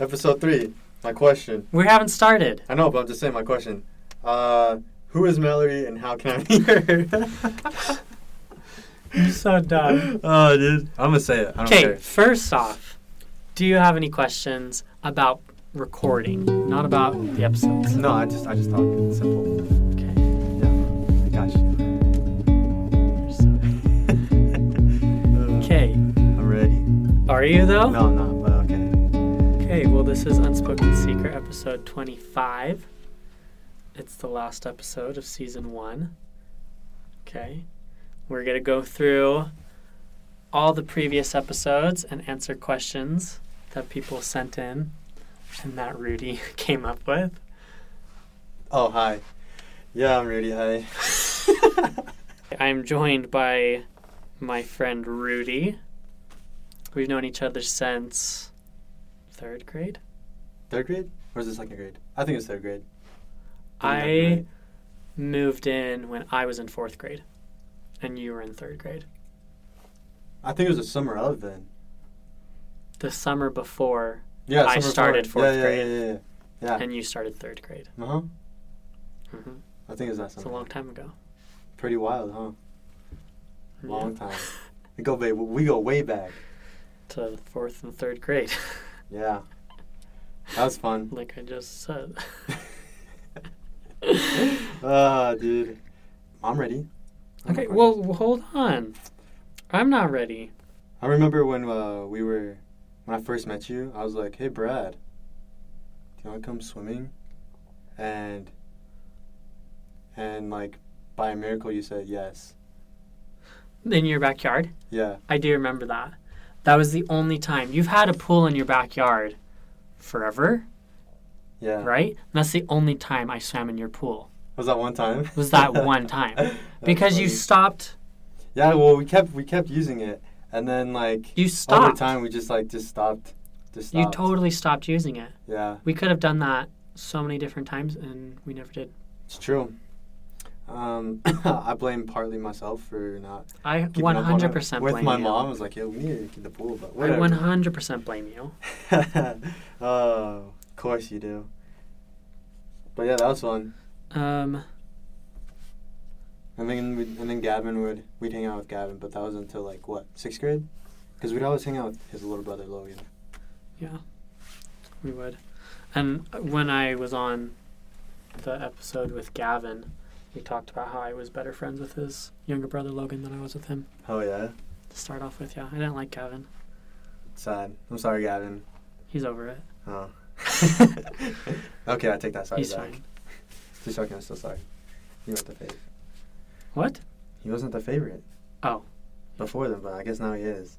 Episode three. My question. We haven't started. I know, but I'm just saying my question. Uh, who is Mallory and how can I be her? You're so dumb. oh, dude. I'm gonna say it. Okay, first off, do you have any questions about recording, not about the episodes? No, I just I just talk simple. Okay. Yeah, I got you. you're so- Okay. I'm ready. Are you though? No, I'm not. But okay. Well, this is Unspoken Secret, episode 25. It's the last episode of season one. Okay, we're going to go through all the previous episodes and answer questions that people sent in and that Rudy came up with. Oh, hi. Yeah, I'm Rudy. Hi. I'm joined by my friend Rudy. We've known each other since third grade. Third grade or is it second grade? I think it's third grade. I moved in when I was in fourth grade, and you were in third grade. I think it was the summer of then. The summer before, Yeah, I started before. fourth yeah, grade. Yeah, yeah, yeah. yeah. and you started third grade. Uh huh. hmm I think it was that summer. It's a long time ago. Pretty wild, huh? Long Yeah. time. We go, babe. We go way back. To fourth and third grade, Yeah. That was fun. like I just said. Ah, dude. I'm ready. I have Okay, well, hold on. I'm not ready. I remember when uh, we were, when I first met you, I was like, hey, Brad, do you want to come swimming? And, and like, by a miracle, you said yes. In your backyard? Yeah. I do remember that. That was the only time. You've had a pool in your backyard forever, Yeah. right? And that's the only time I swam in your pool. Was that one time? Was that one time. Because you stopped Yeah, well, we kept we kept using it, and then like you stopped over stopped. time, we just like just stopped. Just You totally stopped using it. Yeah, We could have done that so many different times and we never did. it's true. Um, I blame partly myself for not I keeping up on it. 100% with blame my you. mom. I was like, "Yo, we need to keep the pool," but whatever. I 100% blame you. oh, of course you do. But yeah, that was fun. Um, And then we, and then Gavin would we'd hang out with Gavin, but that was until like what sixth grade, because we'd always hang out with his little brother Logan. yeah, we would. And when I was on the episode with Gavin, we talked about how I was better friends with his younger brother Logan than I was with him. Oh yeah, To start off with, yeah, I didn't like Gavin. sad. I'm sorry, Gavin. He's over it. Oh. okay, I take that sorry He's back. fine. Just joking, I'm still sorry. He wasn't the favorite. What? He wasn't the favorite. Oh. Before them, but I guess now he is.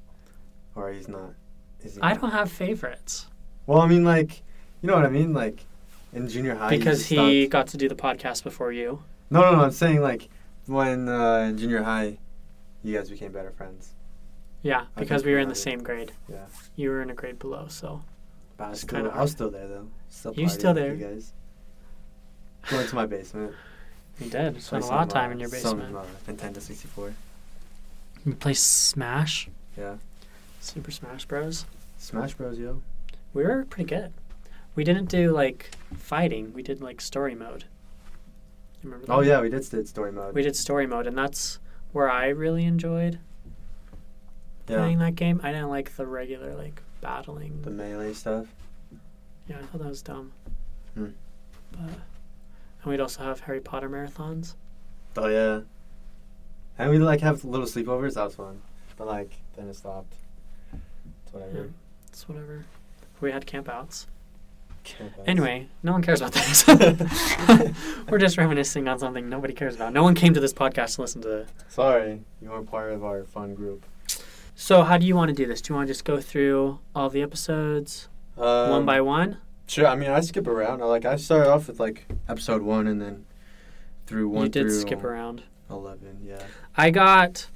Or he's not. Is he I not? don't have favorites Well, I mean, like, you know what I mean? Like, in junior high. because he got to do the podcast before you. No, no, no. I'm saying, like, when uh, in junior high, you guys became better friends. Yeah, because we were in the same grade. Yeah. You were in a grade below, so But I was still, I was still there, though. Still You still there. You guys. Going to my basement. you did. Spent a lot of time in your some, basement. uh, Nintendo 64. We play Smash, Yeah. Super Smash Bros. Smash Bros, yo. We were pretty good. We didn't do like fighting. We did like story mode. Remember? Oh, yeah, we did did story mode. We did story mode, and that's where I really enjoyed yeah. playing that game. I didn't like the regular like battling. The melee stuff. yeah, I thought that was dumb. Hmm. But and we'd also have Harry Potter marathons. Oh, yeah. And we'd, like, have little sleepovers. That was fun. But, like, then it stopped. It's whatever. Yeah, it's whatever. We had campouts. Anyway, no one cares about this. We're just reminiscing on something nobody cares about. No one came to this podcast to listen to. Sorry, you weren't part of our fun group. So, how do you want to do this? Do you want to just go through all the episodes Um, one by one? Sure. I mean, I skip around. I like I started off with like episode one, and then through one You did skip around. eleven. Yeah. I got.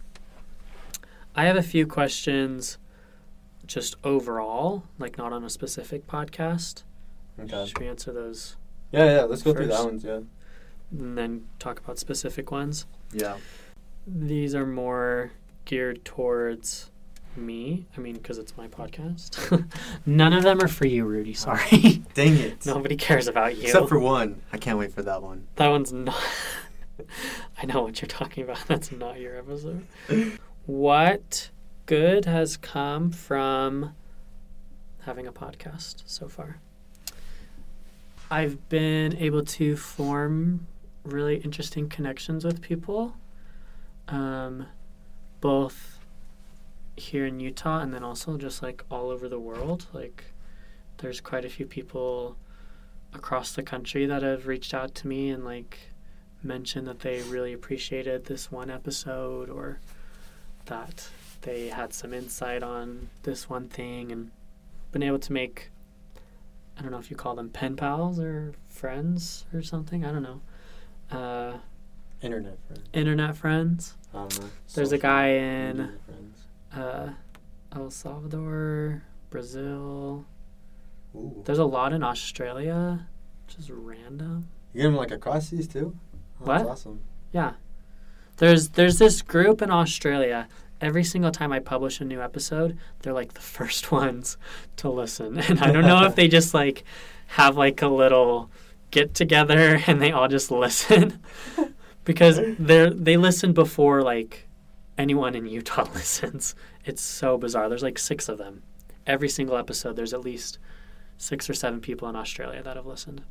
I have a few questions, just overall, like not on a specific podcast. Okay. Should we answer those Yeah, yeah. Let's go through that ones. Yeah. and then talk about specific ones? Yeah. These are more geared towards me. I mean, because it's my podcast. None of them are for you, Rudy. Sorry. Dang it. Nobody cares about you. Except for one. I can't wait for that one. that one's not. I know what you're talking about. That's not your episode. what good has come from having a podcast so far? I've been able to form really interesting connections with people, um, both here in Utah and then also just like all over the world. Like, there's quite a few people across the country that have reached out to me and like mentioned that they really appreciated this one episode or that they had some insight on this one thing and been able to make I don't know if you call them pen pals or friends or something. I don't know. Uh, Internet friends. internet friends. I don't know. There's a guy in uh, El Salvador, Brazil. Ooh. There's a lot in Australia, just random. You get them like across these too? Oh, What? That's awesome. Yeah. There's there's this group in Australia. Every single time I publish a new episode, they're like the first ones to listen. And I don't know if they just like have like a little get together and they all just listen because they're they listen before like anyone in Utah listens. It's so bizarre. There's like 6 of them. Every single episode there's at least 6 or 7 people in Australia that have listened.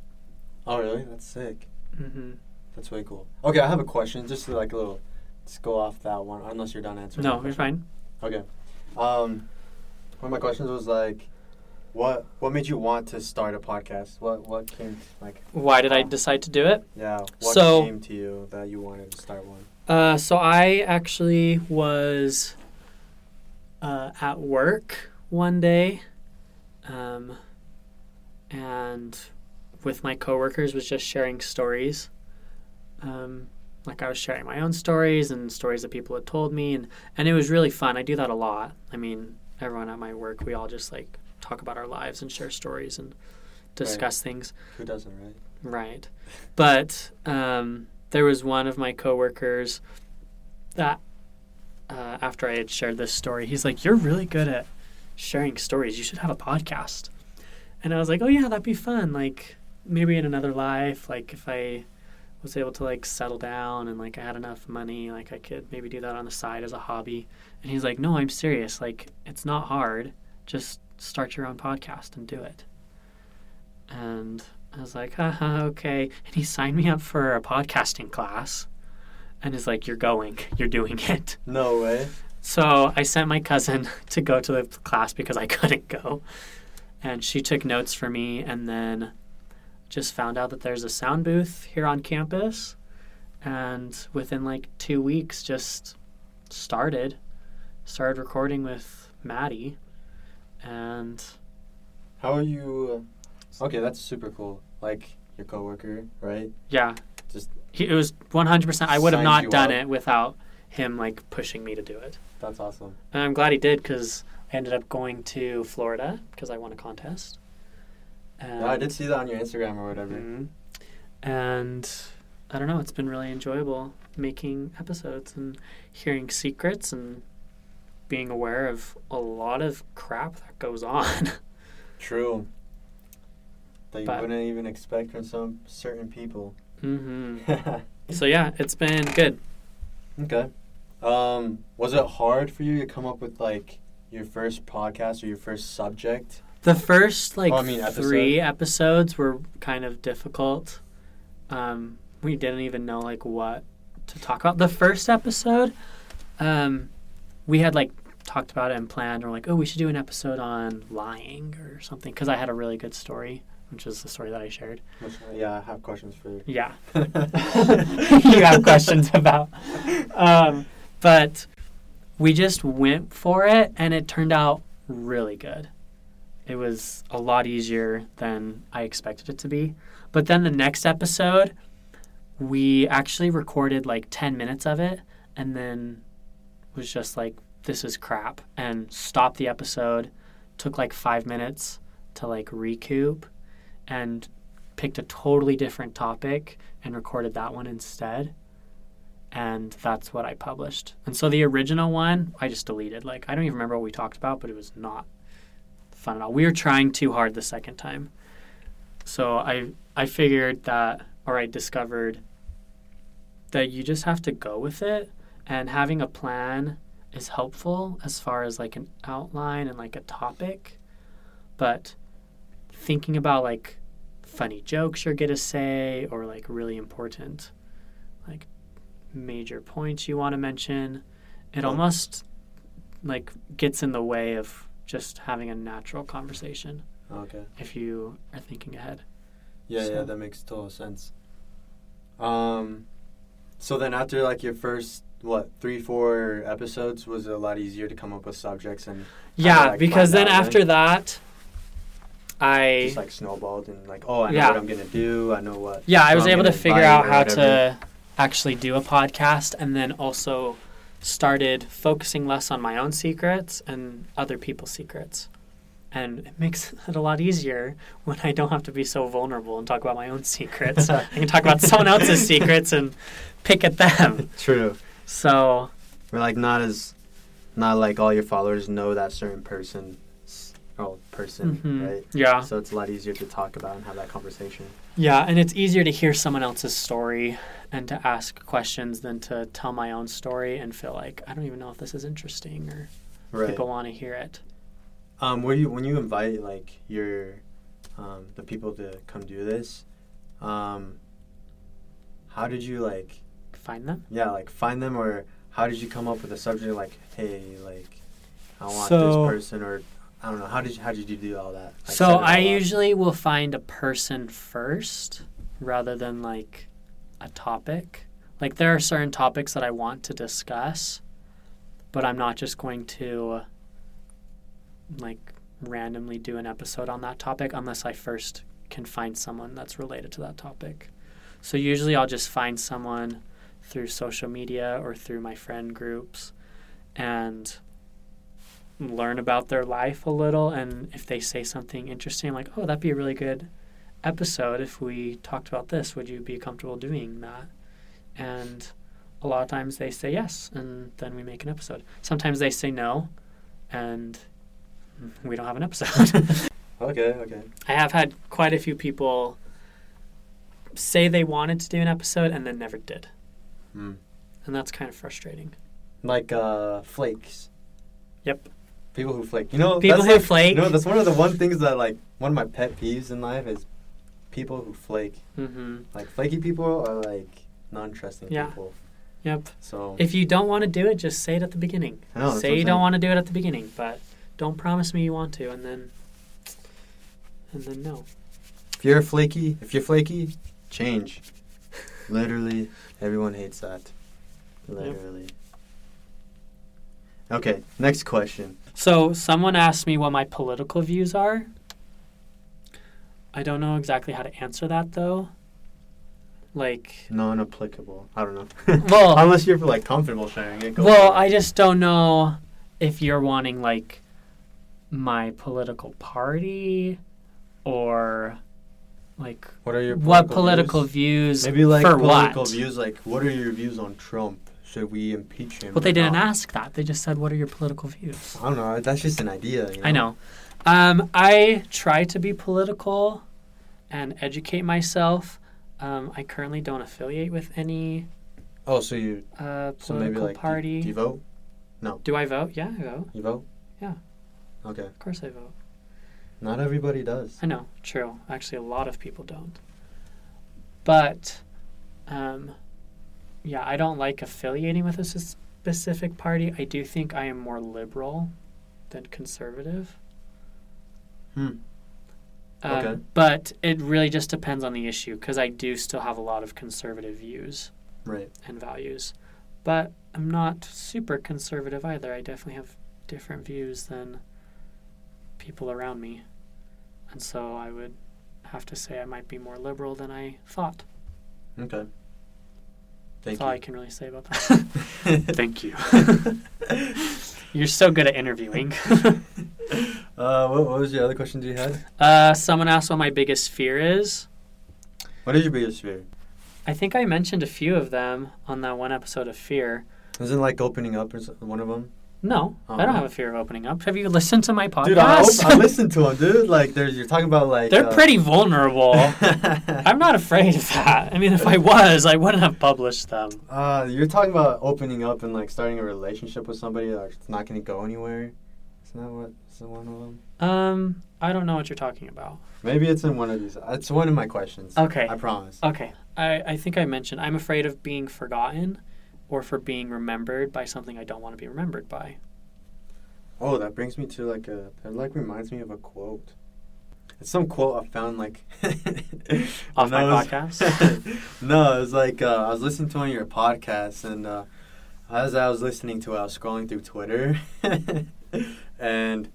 Oh, really? That's sick. Mhm. That's way cool. Okay, I have a question. Just like a little, just go off that one. Unless you're done answering. No, you're fine. Okay. Um, one of my questions was like, what what made you want to start a podcast? What what came like Why did I decide to do it? yeah? What So- came to you that you wanted to start one? Uh, so I actually was uh, at work one day, um, and with my coworkers was just sharing stories. Um, like I was sharing my own stories and stories that people had told me, and and it was really fun. I do that a lot. I mean, everyone at my work, we all just like talk about our lives and share stories and discuss things. Who doesn't, right? Right. But um, there was one of my coworkers that, uh, after I had shared this story, he's like, You're really good at sharing stories. You should have a podcast. And I was like, Oh, yeah, that'd be fun. Like, maybe in another life, like, if I was able to, like, settle down and, like, I had enough money, like, I could maybe do that on the side as a hobby. And he's like, No, I'm serious. Like, it's not hard. Just start your own podcast and do it. And I was like, haha, okay. And he signed me up for a podcasting class and is like, You're going, you're doing it. No way. So I sent my cousin to go to the class because I couldn't go. And she took notes for me and then just found out that there's a sound booth here on campus. And within like two weeks, just started, started recording with Maddie. And How are you? Uh, okay, that's super cool. Like your coworker, right? Yeah. Just- he, it was 100%. I would have not done up. it without him like pushing me to do it. That's awesome. And I'm glad he did because I ended up going to Florida because I won a contest. And, Yeah, I did see that on your Instagram or whatever. Mhm. And I don't know, it's been really enjoyable making episodes and hearing secrets and being aware of a lot of crap that goes on. True. That you But- wouldn't even expect from some certain people. Mm-hmm. So yeah, it's been good. Okay. Um, was it hard for you to come up with like your first podcast or your first subject? The first like Oh, I mean, episode? three episodes were kind of difficult. Um, we didn't even know like what to talk about. The first episode, um, we had like talked about it and planned. We're like, oh, we should do an episode on lying or something because I had a really good story, which is the story that I shared. Which, yeah, I have questions for you. Yeah, you have questions about. Um, but we just went for it, and it turned out really good. It was a lot easier than I expected it to be. But then the next episode, we actually recorded like 10 minutes of it and then was just like, this is crap, and stopped the episode. Took like five minutes to like recoup and picked a totally different topic and recorded that one instead. and that's what I published. And so the original one, I just deleted. Like I don't even remember what we talked about, but it was not fun at all. We were trying too hard the second time. So I I figured that or I discovered that you just have to go with it and having a plan is helpful as far as like an outline and like a topic. But thinking about like funny jokes you're going to say or like really important like major points you want to mention it almost like gets in the way of just having a natural conversation Okay. if you are thinking ahead Yeah, So- yeah, that makes total sense. Um, so then after like your first what three four episodes was it a lot easier to come up with subjects and yeah like, because then after that i just like snowballed and like oh I know Yeah. what I'm gonna do I know what Yeah, I was able to figure out how to actually do a podcast and then also started focusing less on my own secrets and other people's secrets. And it makes it a lot easier when I don't have to be so vulnerable and talk about my own secrets. I can talk about someone else's secrets and pick at them. True. So, We're like not as not like all your followers know that certain person oh person mhm, right yeah. so it's a lot easier to talk about and have that conversation Yeah, and it's easier to hear someone else's story and to ask questions than to tell my own story and feel like I don't even know if this is interesting or right people want to hear it. Um, when you when you invite like your um, the people to come do this, um, how did you like Find them. yeah like find them or how did you come up with a subject like hey like I want So- this person or I don't know how did you how did you do all that? Like, so set it all I up? usually will find a person first rather than like a topic. Like there are certain topics that I want to discuss, but I'm not just going to like randomly do an episode on that topic unless I first can find someone that's related to that topic. So usually I'll just find someone through social media or through my friend groups and learn about their life a little and if they say something interesting like oh that'd be a really good episode if we talked about this. Would you be comfortable doing that? And a lot of times they say yes and then we make an episode. Sometimes they say no and we don't have an episode. Okay okay. I have had quite a few people say they wanted to do an episode and then never did. Hmm. and that's kind of frustrating. Like uh, flakes. Yep. People who flake you know people that's who like, flake you know that's one of the one things that like one of my pet peeves in life is people who flake hmm like flaky people are like non-trusting Yeah. people yep so If you don't want to do it, just say it at the beginning. Know, say you don't want to do it at the beginning, but don't promise me you want to, and then and then no. If you're flaky, if you're flaky, change. Literally, everyone hates that. Literally. Okay, next question. So someone asked me what my political views are. I don't know exactly how to answer that though. Like, Non-applicable. I don't know. well, Unless you're like comfortable sharing it. go well. I just don't know if you're wanting like my political party or like What are your what political views? views Maybe like for political what? views. Like, what are your views on Trump? Should we impeach him? Well, they didn't not? ask that. They just said, "What are your political views?" I don't know. That's just an idea. You know? I know. Um, I try to be political and educate myself. Um, I currently don't affiliate with any Oh, so you uh, so political maybe like do- party. Do, you vote? No. Do I vote? Yeah, I vote. You vote? Yeah. Okay. Of course, I vote. Not everybody does. I know. True. Actually, a lot of people don't. But, um, yeah, I don't like affiliating with a specific party. I do think I am more liberal than conservative. Hmm. Um, Okay. But it really just depends on the issue because I do still have a lot of conservative views Right. and values. But I'm not super conservative either. I definitely have different views than people around me. And so I would have to say I might be more liberal than I thought. Okay. Thank That's all I can really say about that. Thank you. You're so good at interviewing. uh, what, what was the other question you had? uh, someone asked what my biggest fear is. What is your biggest fear? I think I mentioned a few of them on that one episode of Fear. Isn't like opening up is one of them? No, I don't have a fear of opening up. Have you listened to my podcast? Dude, I, op- I listened to them, dude. Like, there's you're talking about like They're uh, pretty vulnerable. I'm not afraid of that. I mean, if I was, I wouldn't have published them. Uh, you're talking about opening up and like starting a relationship with somebody that's not going to go anywhere. Isn't that what? Is that one of them? Um, I don't know what you're talking about. Maybe it's in one of these. It's one of my questions. Okay. I promise. Okay. I, I think I mentioned I'm afraid of being forgotten or for being remembered by something I don't want to be remembered by. Oh, that brings me to like a. That like reminds me of a quote. It's some quote I found like. Off my was- podcast? no, it was like uh, I was listening to one of your podcasts, and uh, as I was listening to it, I was scrolling through Twitter, and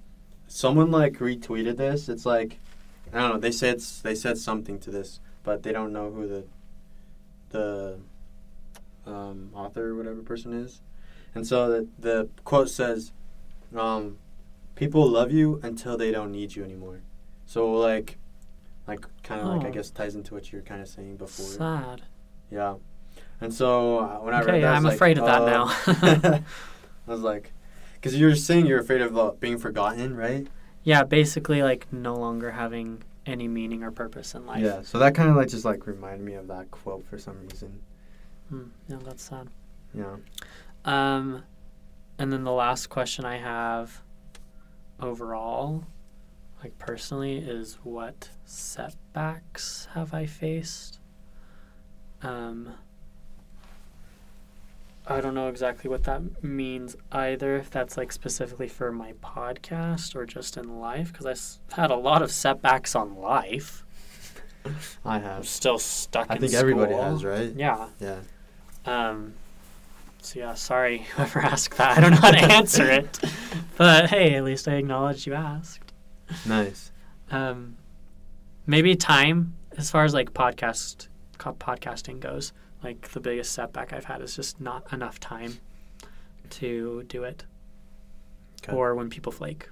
someone like retweeted this. It's like I don't know. They said they said something to this, but they don't know who the the um, author or whatever person is. And so the the quote says, um, "People love you until they don't need you anymore." So like, like kind of like I Oh. guess ties into what you were kind of saying before. Sad. Yeah. And so uh, when I read that, I I'm like, afraid of that oh. now. I was like, because you were saying you're afraid of uh, being forgotten, right? Yeah, basically, like no longer having any meaning or purpose in life. Yeah. So that kind of like just like reminded me of that quote for some reason. Hmm, yeah, that's sad. Yeah. Um, and then the last question I have overall, like personally, is what setbacks have I faced? Um, I don't know exactly what that means either, if that's like specifically for my podcast or just in life, because I've had a lot of setbacks on life. I I'm have. still stuck I in think everybody has, right? Yeah. Yeah. Um, so yeah, sorry whoever asked that. I don't know how to answer it, but hey, at least I acknowledged you asked. Nice. Um, maybe time as far as like podcast co- podcasting goes. Like the biggest setback I've had is just not enough time to do it, Okay. or when people flake.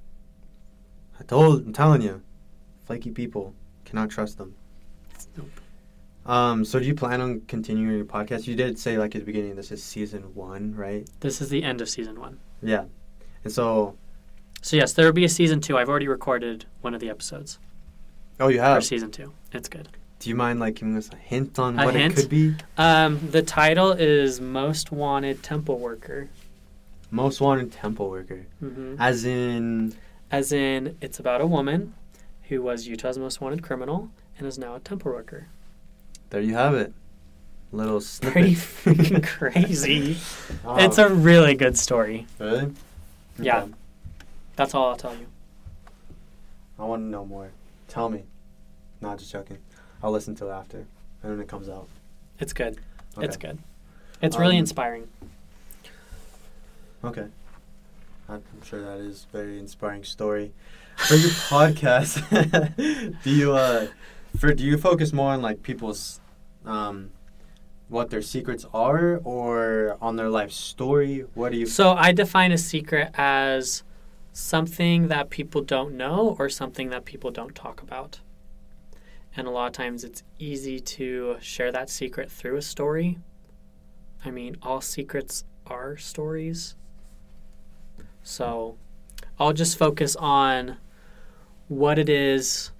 I told. I'm telling you, flaky people cannot trust them. Um. So do you plan on continuing your podcast? You did say like at the beginning, this is season one, right? This is the end of season one. Yeah. And so, So yes, there will be a season two. I've already recorded one of the episodes oh, you for have. season two. It's good. Do you mind like giving us a hint on A what hint? it could be? Um, the title is Most Wanted Temple Worker. Most wanted temple worker, hmm as in. As in, it's about a woman who was Utah's most wanted criminal and is now a temple worker. There you have it. Little snippet. Pretty freaking crazy. Oh, It's a really good story. really. Yeah. Okay. That's all I'll tell you. I want to know more. Tell me. Not just joking. I'll listen to it after, and when it comes out. It's good. It's good. It's really Um, inspiring. Okay. I'm sure that is a very inspiring story. For your podcast, do you uh, for do you focus more on like people's um, what their secrets are, or on their life story? What do you? So I define a secret as something that people don't know or something that people don't talk about. And a lot of times it's easy to share that secret through a story. I mean, all secrets are stories. So I'll just focus on what it is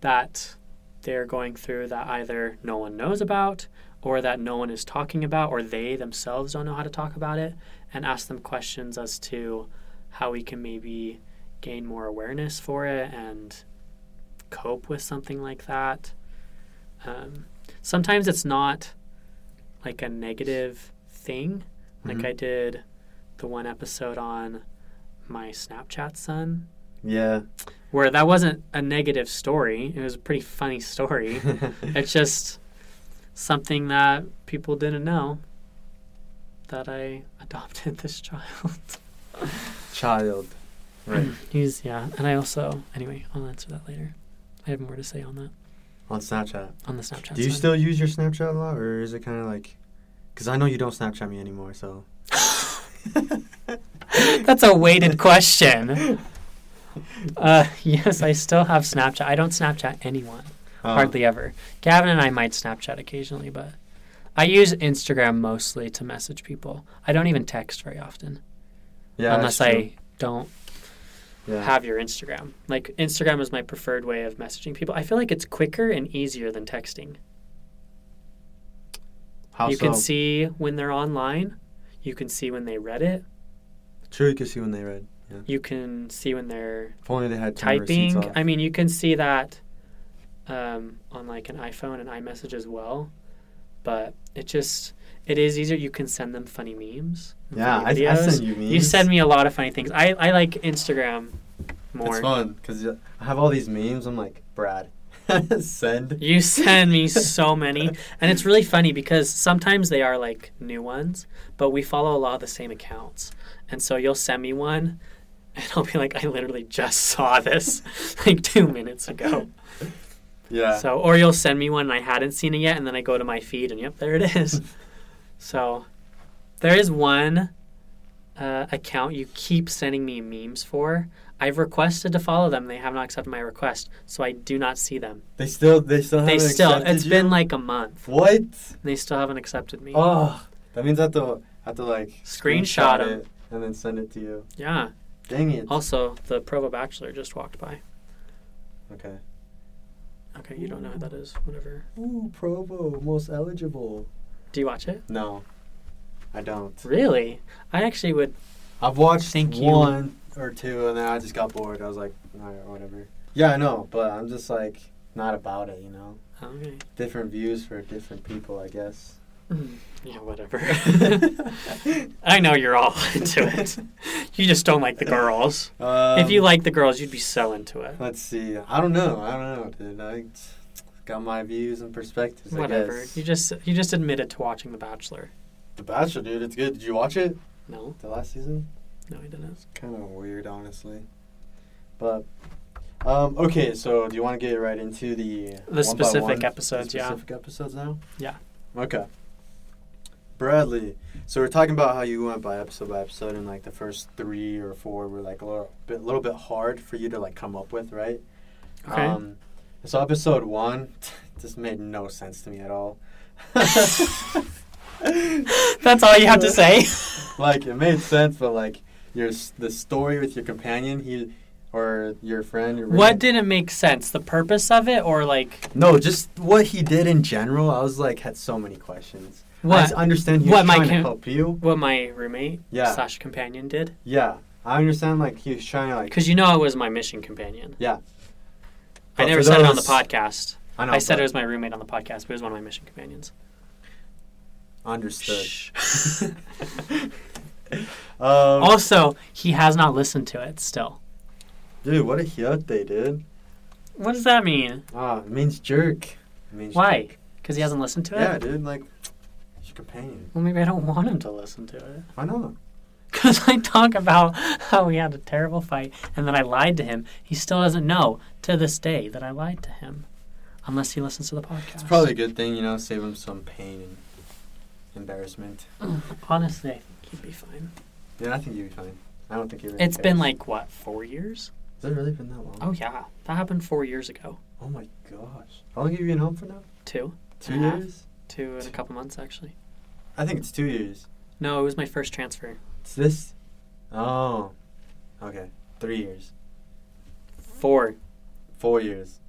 that they're going through that either no one knows about or that no one is talking about or they themselves don't know how to talk about it and ask them questions as to how we can maybe gain more awareness for it and cope with something like that. Um, sometimes it's not like a negative thing. Like Mhm. I did the one episode on my Snapchat son, Yeah. Where that wasn't a negative story. It was a pretty funny story. it's just something that people didn't know that I adopted this child. Child. Right. He's yeah, and I also anyway, I'll answer that later. I have more to say on that on Snapchat. on the Snapchat. Do you side. still use your Snapchat a lot, or is it kind of like? Because I know you don't Snapchat me anymore, so. That's a weighted question. Uh, yes, I still have Snapchat. I don't Snapchat anyone, Oh. hardly ever. Gavin and I might Snapchat occasionally, but I use Instagram mostly to message people. I don't even text very often Yeah, unless. I don't yeah. have your Instagram. Like Instagram is my preferred way of messaging people. I feel like it's quicker and easier than texting. How you so? can see when they're online. You can see when they read it. True, you can see when they read. You can see when they're If only they had typing. I mean, you can see that um, on like an iPhone and iMessage as well. But it just it is easier. You can send them funny memes. yeah, I, funny I videos. send you memes. You send me a lot of funny things. I, I like Instagram more. It's fun because I have all these memes. I'm like, Brad, send. You send me so many, and it's really funny because sometimes they are like new ones, but we follow a lot of the same accounts, and so you'll send me one, and I'll be like, I literally just saw this like two minutes ago. Yeah. So, or you'll send me one and I hadn't seen it yet, and then I go to my feed and yep, there it is. so, there is one uh, account you keep sending me memes for. I've requested to follow them. They have not accepted my request, so I do not see them. they still, they still They haven't still. accepted It's you? been like a month. what? They still haven't accepted me. Oh, that means I have to, I have to like Screenshot it and then send it to you. Yeah. Dang it. Also, the Provo Bachelor just walked by. Okay. Okay, you don't know who that is. Whatever. Ooh, Provo, most eligible. Do you watch it? No, I don't. Really? I actually would. I've watched Thank you. one or two, and then I just got bored. I was like, alright, whatever. Yeah, I know, but I'm just like not about it, you know. Okay. Different views for different people, I guess. Yeah, whatever. I know you're all into it. You just don't like the girls. Um, if you like the girls, you'd be so into it. let's see. I don't know. I don't know, dude. I got my views and perspectives. I Whatever. guess. You just you just admitted to watching The Bachelor. The Bachelor, dude. It's good. Did you watch it? No, The last season? no, I didn't. It's kind of weird, honestly. But um, okay. So do you want to get right into the The one by specific one- episodes, the yeah. specific episodes now? Yeah. Okay. Bradley. So we're talking about how you went by episode by episode, and like the first three or four were like a little bit, little bit hard for you to like come up with, right? Okay. Um, so episode one just made no sense to me at all. That's all you have to say. like it made sense, but like your s- the story with your companion, he or your friend. Your what didn't make sense? The purpose of it, or like No, just what he did in general. I was like had so many questions. I what? just understand he what was my trying to com- help you. What my roommate Yeah. slash companion did? Yeah, I understand. Like he was trying to like. Because you know I was my mission companion. Yeah. I But never for said it on the those- podcast. I know. I said but it was my roommate on the podcast, but it was one of my mission companions. understood. Shh. um, also, he has not listened to it still. dude, what a hyote, dude. What does that mean? Ah, it means jerk. It means Why? Because he hasn't listened to it? Yeah, dude. Like, he's your companion. Well, maybe I don't want him to listen to it. Why not? Because I talk about how we had a terrible fight and then I lied to him. He still doesn't know to this day that I lied to him. Unless he listens to the podcast. It's probably a good thing, you know, save him some pain and embarrassment. Honestly, I think he'd be fine. Yeah, I think you'd be fine. I don't think you're. It's been like, what, four years? Has it really been that long? Oh, yeah. That happened four years ago. Oh my gosh. How long have you been home for now? Two. Two and a half. years? Two and a couple months, actually. I think it's two years. No, it was my first transfer. It's this. Oh. Okay. Three years. Four. Four years.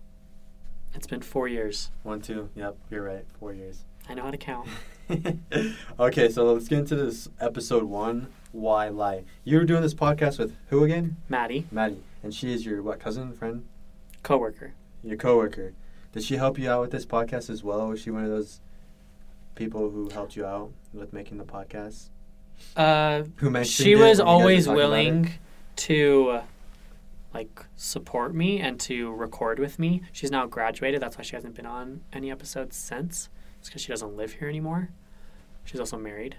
It's been four years. One, two. Yep, you're right. Four years. I know how to count. okay, so let's get into this episode one. Why lie? You were doing this podcast with who again? Maddie, Maddie, and she is your what cousin, friend, coworker. your coworker. Did she help you out with this podcast as well? Was she one of those people who helped you out with making the podcast? Uh, Who mentioned she was when you guys were always talking about it? willing to uh, like support me and to record with me. She's now graduated. That's why she hasn't been on any episodes since. It's because she doesn't live here anymore. She's also married.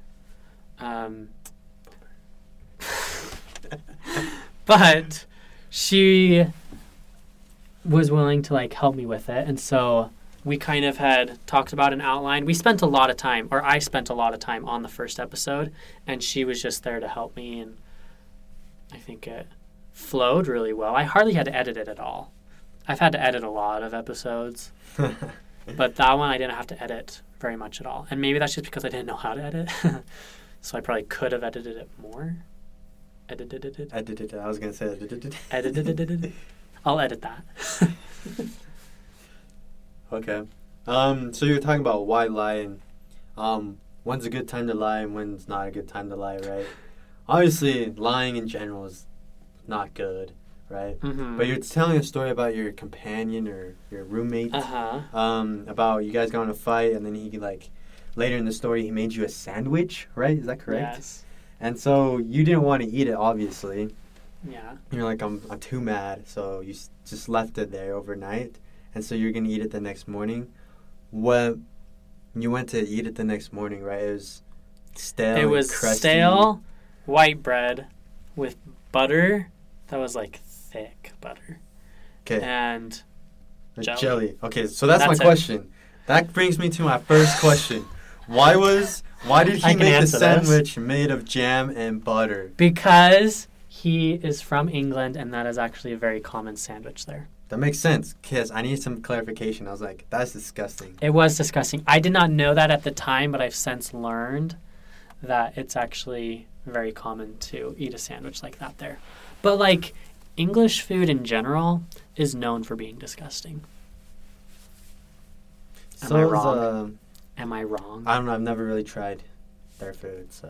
Um, but she was willing to like help me with it and so we kind of had talked about an outline we spent a lot of time or i spent a lot of time on the first episode and she was just there to help me and i think it flowed really well i hardly had to edit it at all i've had to edit a lot of episodes but that one i didn't have to edit very much at all. And maybe that's just because I didn't know how to edit. so I probably could have edited it more. Edited it. I did it. I was gonna say I did it. Edited it. I'll edit that. Okay. Um. So you're talking about why lie and um when's a good time to lie and when's not a good time to lie, right? Obviously, lying in general is not good, right? mm-hmm. But you're telling a story about your companion or your roommate. Uh huh. Um. About you guys got in a fight and then he like later in the story he made you a sandwich, right? Is that correct? Yes. And so you didn't want to eat it, obviously. Yeah. You're like, I'm, I'm too mad. So you s- just left it there overnight. And so you're going to eat it the next morning. When you went to eat it the next morning, right? It was stale. it was crusty. stale white bread with butter that was like thick butter Okay. and jelly. jelly. Okay, so that's, That's my it. question. That brings me to my first question. Why was why did he make the answer this. sandwich made of jam and butter? because he is from England and that is actually a very common sandwich there. That makes sense. Cause I need some clarification. I was like, that's disgusting. It was disgusting. I did not know that at the time, but I've since learned that it's actually very common to eat a sandwich like that there. But like English food in general is known for being disgusting. Am so I wrong? uh, Am I wrong? I don't know. I've never really tried their food, so.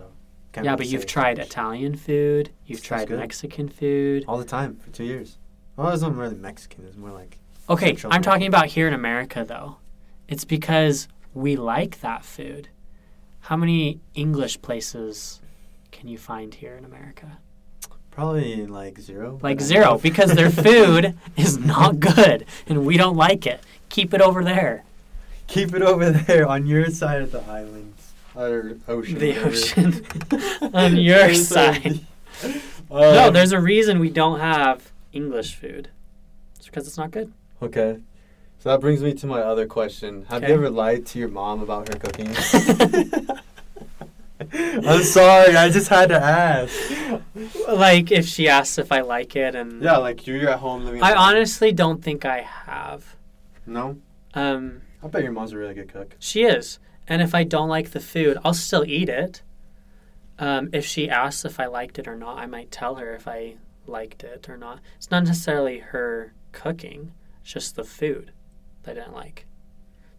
yeah, really but you've tried much. Italian food, you've Sounds tried good. Mexican food. all the time for two years. Well, it wasn't really Mexican. It was more like Okay, I'm talking about here in America though. It's because we like that food. How many English places can you find here in America? probably like zero. Like zero, because their food is not good and we don't like it. Keep it over there. Keep it over there on your side of the island or ocean. The whatever. ocean. On your side. Uh, no, there's a reason we don't have English food. It's because it's not good. Okay. So that brings me to my other question. Have Okay. you ever lied to your mom about her cooking? I'm sorry, I just had to ask. Like if she asks if I like it and Yeah, like you're at home living. I alone. honestly don't think I have. No, Um I bet your mom's a really good cook. She is. And if I don't like the food, I'll still eat it. Um, if she asks if I liked it or not, I might tell her if I liked it or not. It's not necessarily her cooking, it's just the food that I didn't like.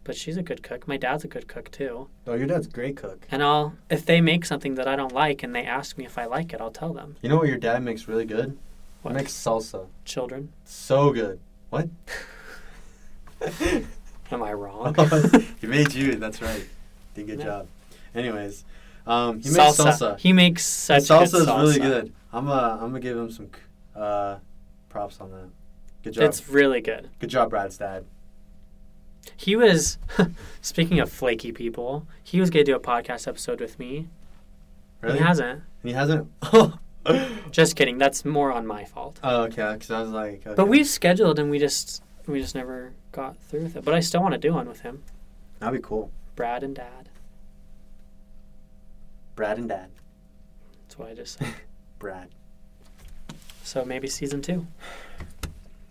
But she's a good cook. My dad's a good cook too. Oh, your dad's a great cook. And I'll if they make something that I don't like and they ask me if I like it, I'll tell them. You know what your dad makes really good? What? He makes salsa. Children, So good. What? am I wrong? he made you. That's right. Did a good Yeah. job. Anyways, um, he makes salsa. salsa. He makes such salsa good is really good. I'm uh, I'm gonna give him some uh, props on that. Good job. It's really good. Good job, Brad's dad. He was, speaking of flaky people, he was going to do a podcast episode with me. Really? He hasn't. He hasn't. oh, Just kidding. That's more on my fault. Oh, okay. Because I was like. Okay. But we've scheduled and we just we just never got through with it. But I still want to do one with him, That'd be cool. Brad and Dad. Brad and Dad. That's what I just said. Brad. so maybe season two.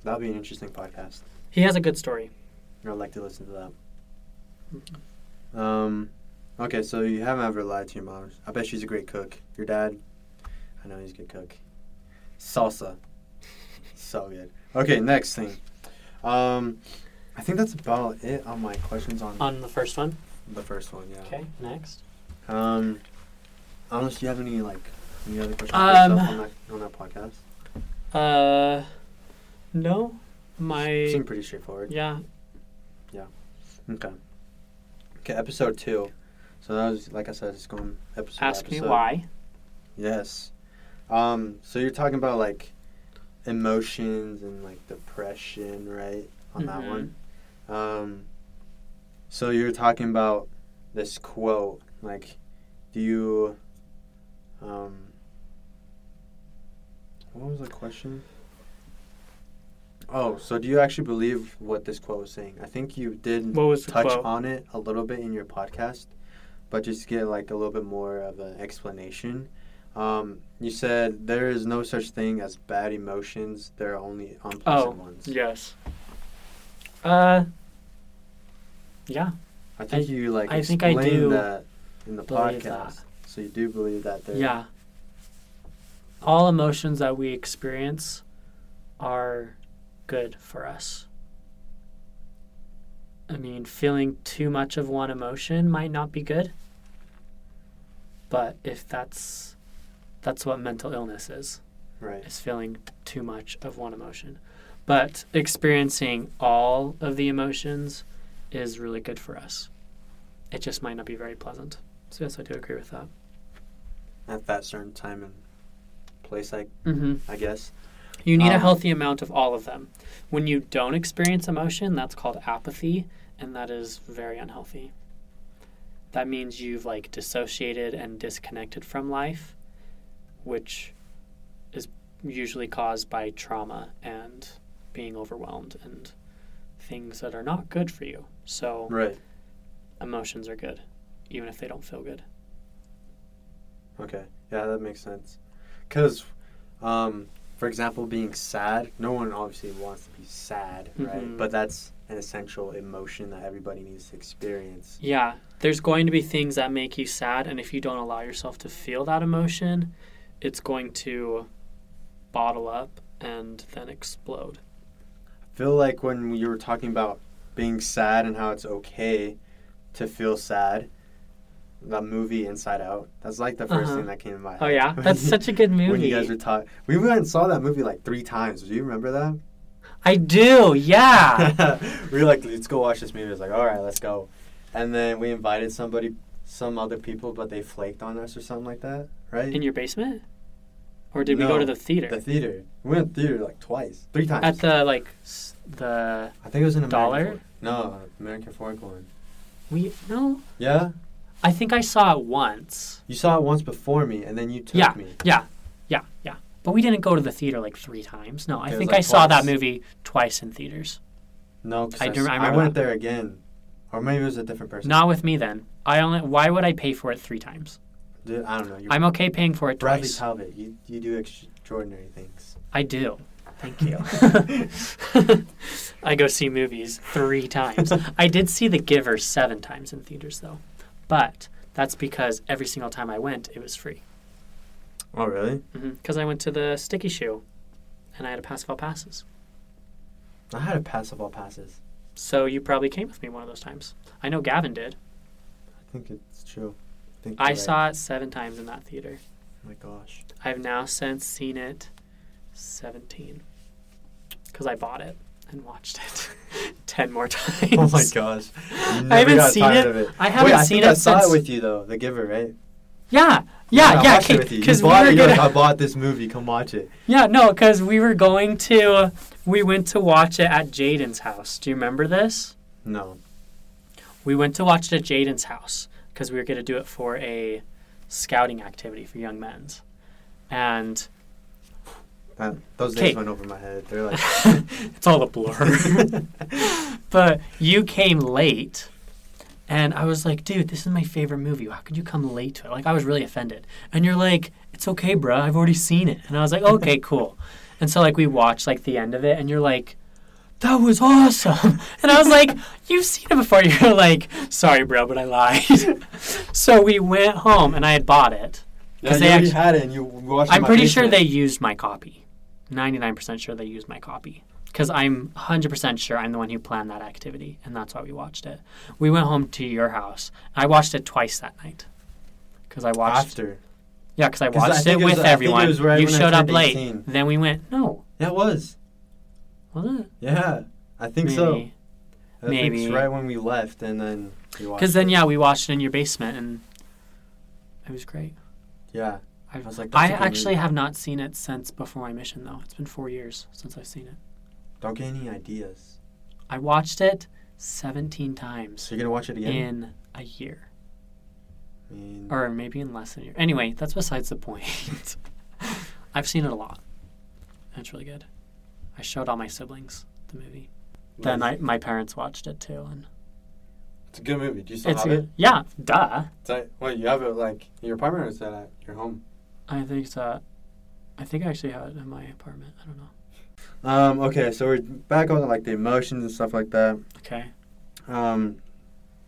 That'll be an interesting podcast. He has a good story. I'd like to listen to that. Mm-hmm. Um, okay, so you haven't ever lied to your mom. I bet she's a great cook. Your dad, I know he's a good cook. Salsa, so good. Okay, next thing. Um, I think that's about it on my questions on On the first one. the first one. Yeah. Okay. Next. Um, unless you have any like any other questions Um, on that on that podcast. Uh, no. My Seemed pretty straightforward. yeah. Yeah. Okay. Okay, episode two. So that was like I said, it's going episode. Ask me why. Yes. Um, so you're talking about like emotions and like depression, right? On that Mhm. one. Um, so you're talking about this quote, like, do you, um, what was the question? Oh, so do you actually believe what this quote was saying? I think you did What was the touch quote? on it a little bit in your podcast, but just to get like a little bit more of an explanation. Um, you said there is no such thing as bad emotions. There are only unpleasant Oh, ones. Yes. Uh. Yeah. I think I- you like I think I explained do that in the believe podcast. that. So you do believe that there. Yeah. All emotions that we experience are good for us. I mean, feeling too much of one emotion might not be good. But if that's that's what mental illness is, Right. is feeling too much of one emotion. But experiencing all of the emotions is really good for us. It just might not be very pleasant. So yes, I do agree with that. At that certain time and place, I Mm-hmm. I guess. You need a Um, healthy amount of all of them. When you don't experience emotion, that's called apathy, and that is very unhealthy. That means you've like dissociated and disconnected from life, which is usually caused by trauma and being overwhelmed and things that are not good for you. So Right. emotions are good, even if they don't feel good. Okay. Yeah, that makes sense. Because, um, for example, being sad, no one obviously wants to be sad, right? Mhm. But that's an essential emotion that everybody needs to experience. Yeah, there's going to be things that make you sad, and if you don't allow yourself to feel that emotion, it's going to bottle up and then explode. I feel like when you were talking about being sad and how it's okay to feel sad, that movie Inside Out, that's like the 1st Uh-huh. thing that came to my head. Oh yeah, that's such a good movie. When you guys were talking, we went and saw that movie like three times. Do you remember that? I do, yeah. we were like, let's go watch this movie. It's like, all right, let's go. And then we invited somebody, some other people, but they flaked on us or something like that, right? In your basement, or did we go to the theater? the theater. We went to the theater like twice, three times. At the like s- the I think it was an American Dollar? No, American Fork one. we no, Yeah, I think I saw it once. you saw it once before me, and then you took Yeah. me. Yeah, yeah, yeah. But we didn't go to the theater like three times. No, I It think like I saw that movie twice in theaters. No, I I, do- I I went that. there again, or maybe it was a different person. Not with me then. I only. Why would I pay for it three times? Dude, I don't know. You're I'm okay paying for it Bradley twice. Talbot. You you do extraordinary things. I do. Thank you. I go see movies three times. I did see The Giver seven times in theaters though, but that's because every single time I went, it was free. Oh really? Mm-hmm. Because I went to the Sticky Shoe, and I had a pass of all passes. I had a pass of all passes. So you probably came with me one of those times. I know Gavin did. I think it's true. I, think I right. saw it seven times in that theater. Oh my gosh. I've now since seen it 17 because I bought it and watched it 10 more times. Oh my gosh. Never haven't seen it. It. I haven't Wait, I seen think I saw since- it with you though. The Giver, right? Yeah, yeah, I yeah. watched it with you. We were it. Gonna, I bought this movie. Come watch it. yeah, no, because we were going to, we went to watch it at Jaden's house. Do you remember this? No. We went to watch it at Jaden's house because we were going to do it for a scouting activity for young men's, and That, those Okay. days went over my head. They're like, it's all a blur. but you came late, and I was like, dude, this is my favorite movie. How could you come late to it? Like, I was really offended. And you're like, it's okay, bro. I've already seen it. And I was like, okay, cool. And so, like, we watched, like, the end of it, and you're like, that was awesome. And I was like, you've seen it before. You're like, sorry, bro, but I lied. so we went home, and I had bought it. yeah, 'Cause you they already actu- had it and you watched I'm my pretty sure basement. they used my copy. 99% sure they used my copy. Because I'm 100% sure I'm the one who planned that activity, and that's why we watched it. We went home to your house. I watched it twice that night. Because I watched. After. Yeah, because I 'Cause I watched think it it was- with I think it everyone. right you showed up turned late. 18. Then we went, no. Yeah, it was. Was it? Yeah. I think Maybe. so. I think Maybe. it's right when we left and then we watched Because then, it. yeah, we watched it in your basement, and it was great. Yeah. I, I was like, I that's a good actually movie. have not seen it since before my mission, though. It's been four years since I've seen it. Don't get any ideas. I watched it 17 times. So you're going to watch it again? in a year, I mean, or maybe in less than a year. Anyway, that's besides the point. I've seen it a lot. And it's really good. I showed all my siblings the movie. Then I, my parents watched it too, and It's a good movie. Do you still it's have good. it? Yeah, duh. It's like, wait, you have it like in your apartment or is that at your home? I think that. I think I actually have it in my apartment. I don't know. Um, okay, so we're back on like the emotions and stuff like that. Okay. Um,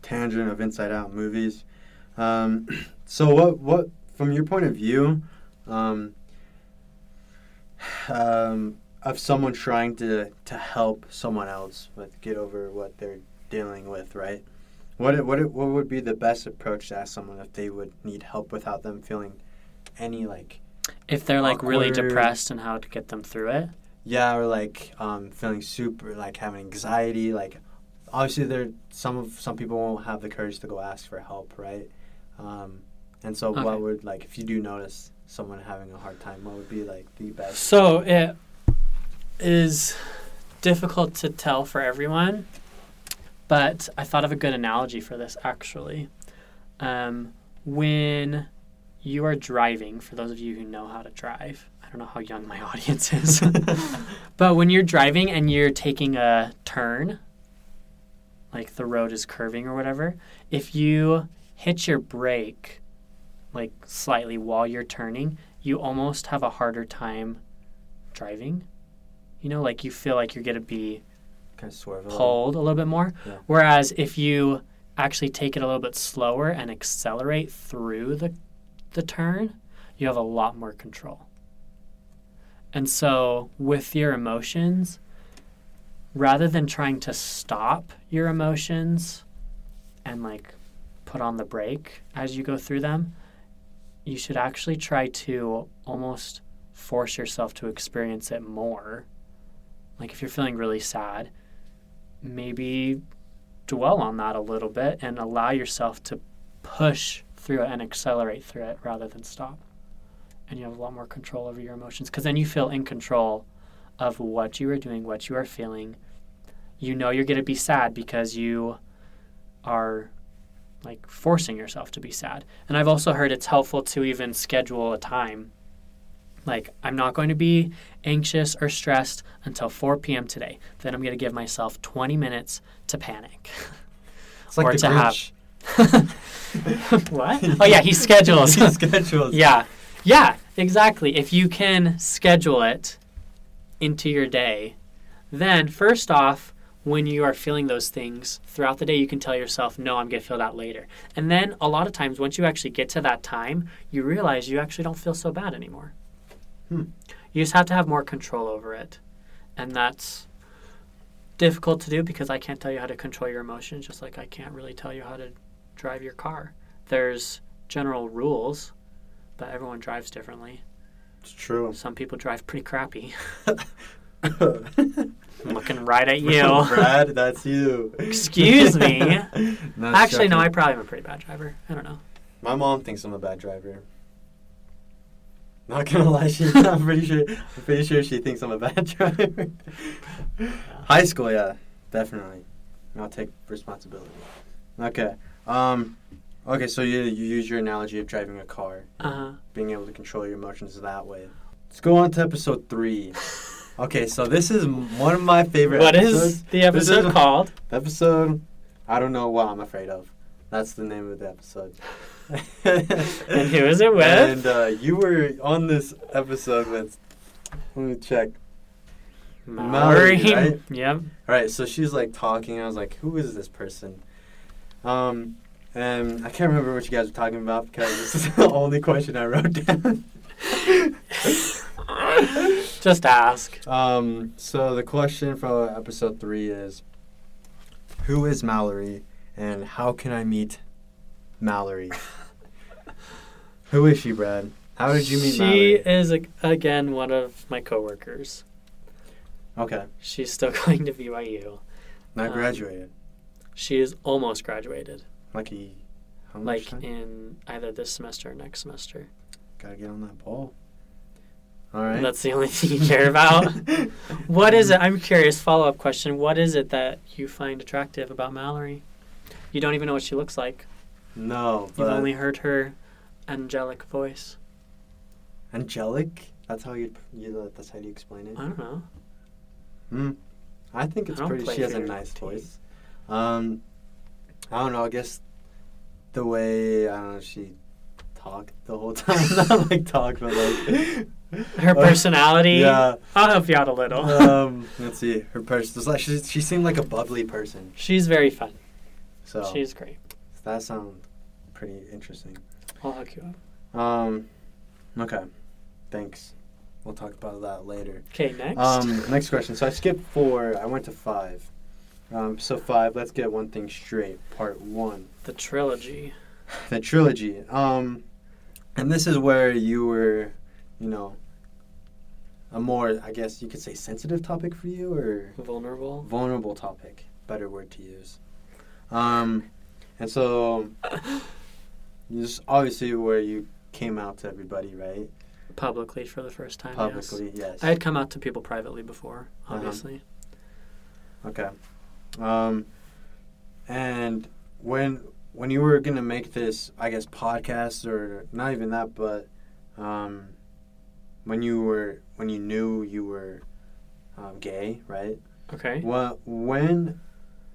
tangent of Inside Out movies. Um, so what what from your point of view, um, um, of someone trying to to help someone else with get over what they're dealing with, right? What what what would be the best approach to ask someone if they would need help without them feeling any like If they're like really depressed and how to get them through it. yeah or like um, feeling super like having anxiety like obviously there some of some people won't have the courage to go ask for help right um, and so Okay. what would like if you do notice someone having a hard time what would be like the best So it is difficult to tell for everyone, but I thought of a good analogy for this actually. Um, when you are driving, for those of you who know how to drive, I don't know how young my audience is, but when you're driving and you're taking a turn, like the road is curving or whatever, if you hit your brake like slightly while you're turning, you almost have a harder time driving. You know, like you feel like you're going to be kind of swerve a little. pulled a little bit more. Yeah. Whereas if you actually take it a little bit slower and accelerate through the the turn, you have a lot more control. And so with your emotions, rather than trying to stop your emotions and like put on the brake as you go through them, you should actually try to almost force yourself to experience it more. Like if you're feeling really sad, maybe dwell on that a little bit and allow yourself to push through it and accelerate through it rather than stop. And you have a lot more control over your emotions because then you feel in control of what you are doing, what you are feeling. You know you're going to be sad because you are like forcing yourself to be sad. And I've also heard it's helpful to even schedule a time. Like, I'm not going to be anxious or stressed until 4 p.m. today. Then I'm going to give myself 20 minutes to panic. it's like or the to have- Grinch. what? Oh, yeah, he schedules. he schedules yeah. Yeah, exactly. If you can schedule it into your day, then first off, when you are feeling those things throughout the day, you can tell yourself, no, I'm going to feel that later. And then a lot of times, once you actually get to that time, you realize you actually don't feel so bad anymore. Hmm. You just have to have more control over it. And that's difficult to do because I can't tell you how to control your emotions, just like I can't really tell you how to drive your car. There's general rules, but everyone drives differently. it's true Some people drive pretty crappy. I'm looking right at you. Brad that's you Excuse me. Not Actually, no, I probably am a pretty bad driver. I don't know. My mom thinks I'm a bad driver. Not gonna lie, she, I'm pretty sure. I'm pretty sure she thinks I'm a bad driver. High school, yeah, definitely. I'll take responsibility. Okay. Um. Okay, so you you use your analogy of driving a car, Uh huh. being able to control your emotions that way. Let's go on to episode three. Okay, so this is one of my favorite. What episodes. is the episode is- called? Episode. I don't know what I'm afraid of. That's the name of the episode. And who is it with? And uh, you were on this episode with. Let me check. Mallory, right? Yep. All right, so she's like talking. I was like, "Who is this person?" Um, and I can't remember what you guys were talking about because this is the only question I wrote down. Just ask. um, so the question for episode three is, "Who is Mallory, and how can I meet Mallory?" Who is she, Brad? How did you meet she Mallory? is ag- again one of my coworkers. Okay, She's still going to BYU. not Um, graduated. She is almost graduated, Lucky. How much like time? in either this semester or next semester. Gotta get on that ball. All right. That's the only thing you care about. What is it? I'm curious. Follow up question. What is it that you find attractive about Mallory? You don't even know what she looks like. No, You've only heard her angelic voice. angelic. That's how you. You. That's how you explain it. I don't know. Hmm. I think it's don't pretty. She has a nice voice. Um, I don't know. I guess the way I don't know she talked the whole time. Not like talk, but like Her personality. Yeah. I'll help you out a little. um. Let's see. Her person. Like she. She seemed like a bubbly person. She's very fun. So She's great. that sounds pretty interesting. I'll hook you up. Um, okay, thanks. We'll talk about that later. Okay, next. Um, next question. So I skipped four. I went to five. Um, so five. Let's get one thing straight. Part one. the trilogy. the trilogy. Um, and this is where you were, you know, a more, I guess you could say, sensitive topic for you, or Vulnerable. vulnerable topic. Better word to use. Um, and so, this is obviously where you came out to everybody, right? Publicly for the first time. Publicly, yes. Yes. I had come out to people privately before, Uh-huh. obviously. Okay. Um, and when when you were gonna make this, I guess podcast or not even that, but um, when you were when you knew you were um, gay, right? Okay. Well, when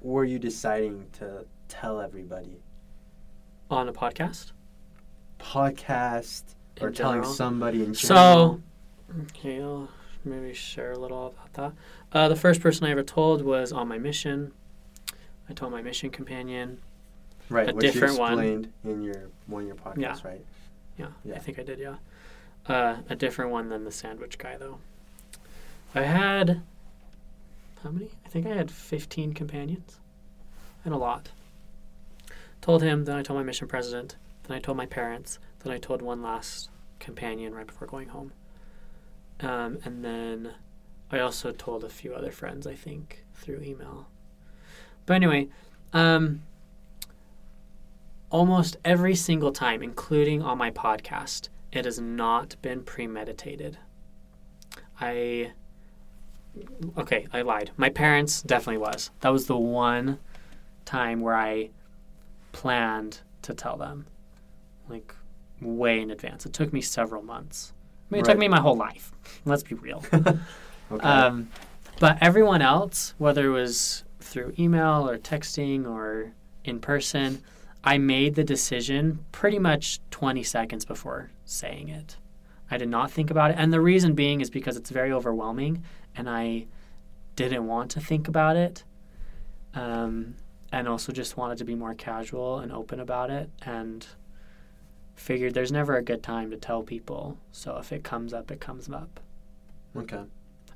were you deciding to tell everybody? On a podcast. Podcast or In telling somebody in general. So, general? okay, I'll maybe share a little about that. Uh, the first person I ever told was on my mission. I told my mission companion. right, a which you different one. explained in your one of your podcasts, Yeah. right? Yeah, Yeah. I think I did. Yeah, uh, a different one than the sandwich guy though. I had how many? I think I had fifteen companions. and a lot. Told him, then I told my mission president, then I told my parents, then I told one last companion right before going home. Um, and then I also told a few other friends, I think, through email. But anyway, um, almost every single time, including on my podcast, it has not been premeditated. I. Okay, I lied. My parents definitely was. That was the one time where I planned to tell them, like, way in advance. It took me several months. I mean, it took me my whole life. Let's be real. Okay. Um, but everyone else, whether it was through email or texting or in person, I made the decision pretty much 20 seconds before saying it. I did not think about it. And the reason being is because it's very overwhelming and I didn't want to think about it. Um, and also just wanted to be more casual and open about it and figured there's never a good time to tell people. So if it comes up, it comes up. okay.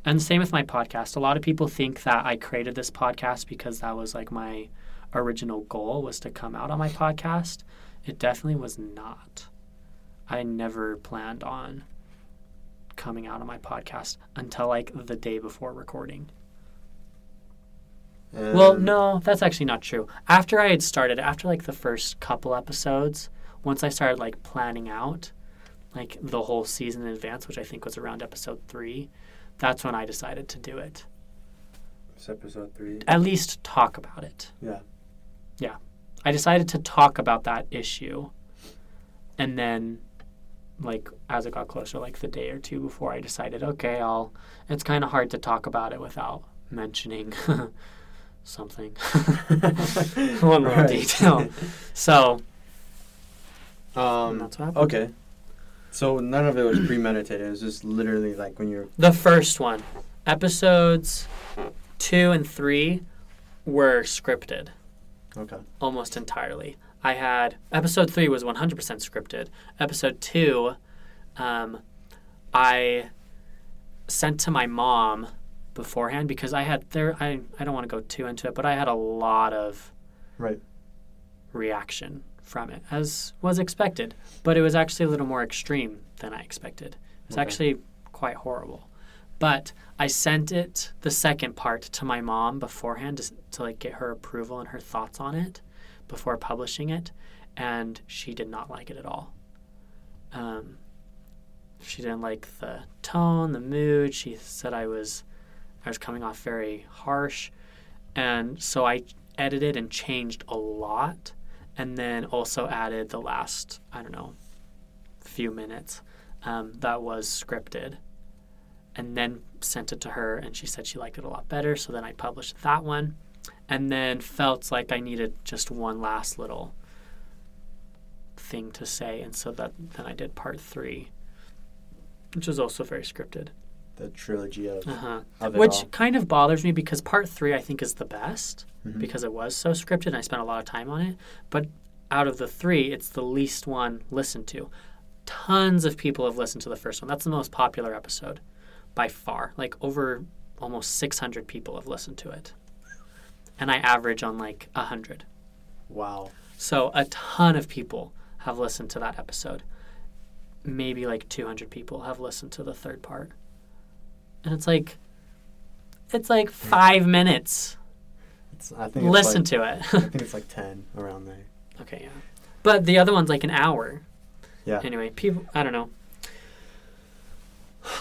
And same with my podcast. A lot of people think that I created this podcast because that was like my original goal was to come out on my podcast. It definitely was not. I never planned on coming out on my podcast until like the day before recording. Well, no, that's actually not true. After I had started, after like the first couple episodes, once I started like planning out like the whole season in advance, which I think was around episode 3, that's when I decided to do it. It's episode three. at least talk about it. Yeah. Yeah. I decided to talk about that issue. And then like as it got closer, like the day or two before I decided, okay, I'll it's kinda hard to talk about it without mentioning something. One little Right. detail. So Um, that's what happened. okay. So none of it was premeditated. It was just literally like when you're. The first one, episodes two and three were scripted. Okay. almost entirely. I had episode three was 100% scripted. Episode two, um, I sent to my mom beforehand because I had there. I I don't want to go too into it, but I had a lot of Right. reaction from it, as was expected. But it was actually a little more extreme than I expected. It's Okay. actually quite horrible. But I sent it the second part to my mom beforehand to, to like get her approval and her thoughts on it before publishing it, and she did not like it at all. Um, she didn't like the tone, the mood. She said I was I was coming off very harsh, and so I edited and changed a lot, and then also added the last I don't know few minutes um, that was scripted, and then sent it to her, and she said she liked it a lot better. So then I published that one, and then felt like I needed just one last little thing to say, and so that then I did part three, which was also very scripted. The trilogy of, Uh-huh. of Which all. kind of bothers me because part three I think is the best. Mhm. because it was so scripted and I spent a lot of time on it. But out of the three, it's the least one listened to. Tons of people have listened to the first one. That's the most popular episode by far. Like over almost 600 people have listened to it. And I average on like 100. Wow. So a ton of people have listened to that episode. Maybe like 200 people have listened to the third part. And it's like it's like 5 minutes. It's, I think Listen like, to it. I think it's like ten around there. okay, yeah. But the other one's like an hour. Yeah. Anyway, people I don't know.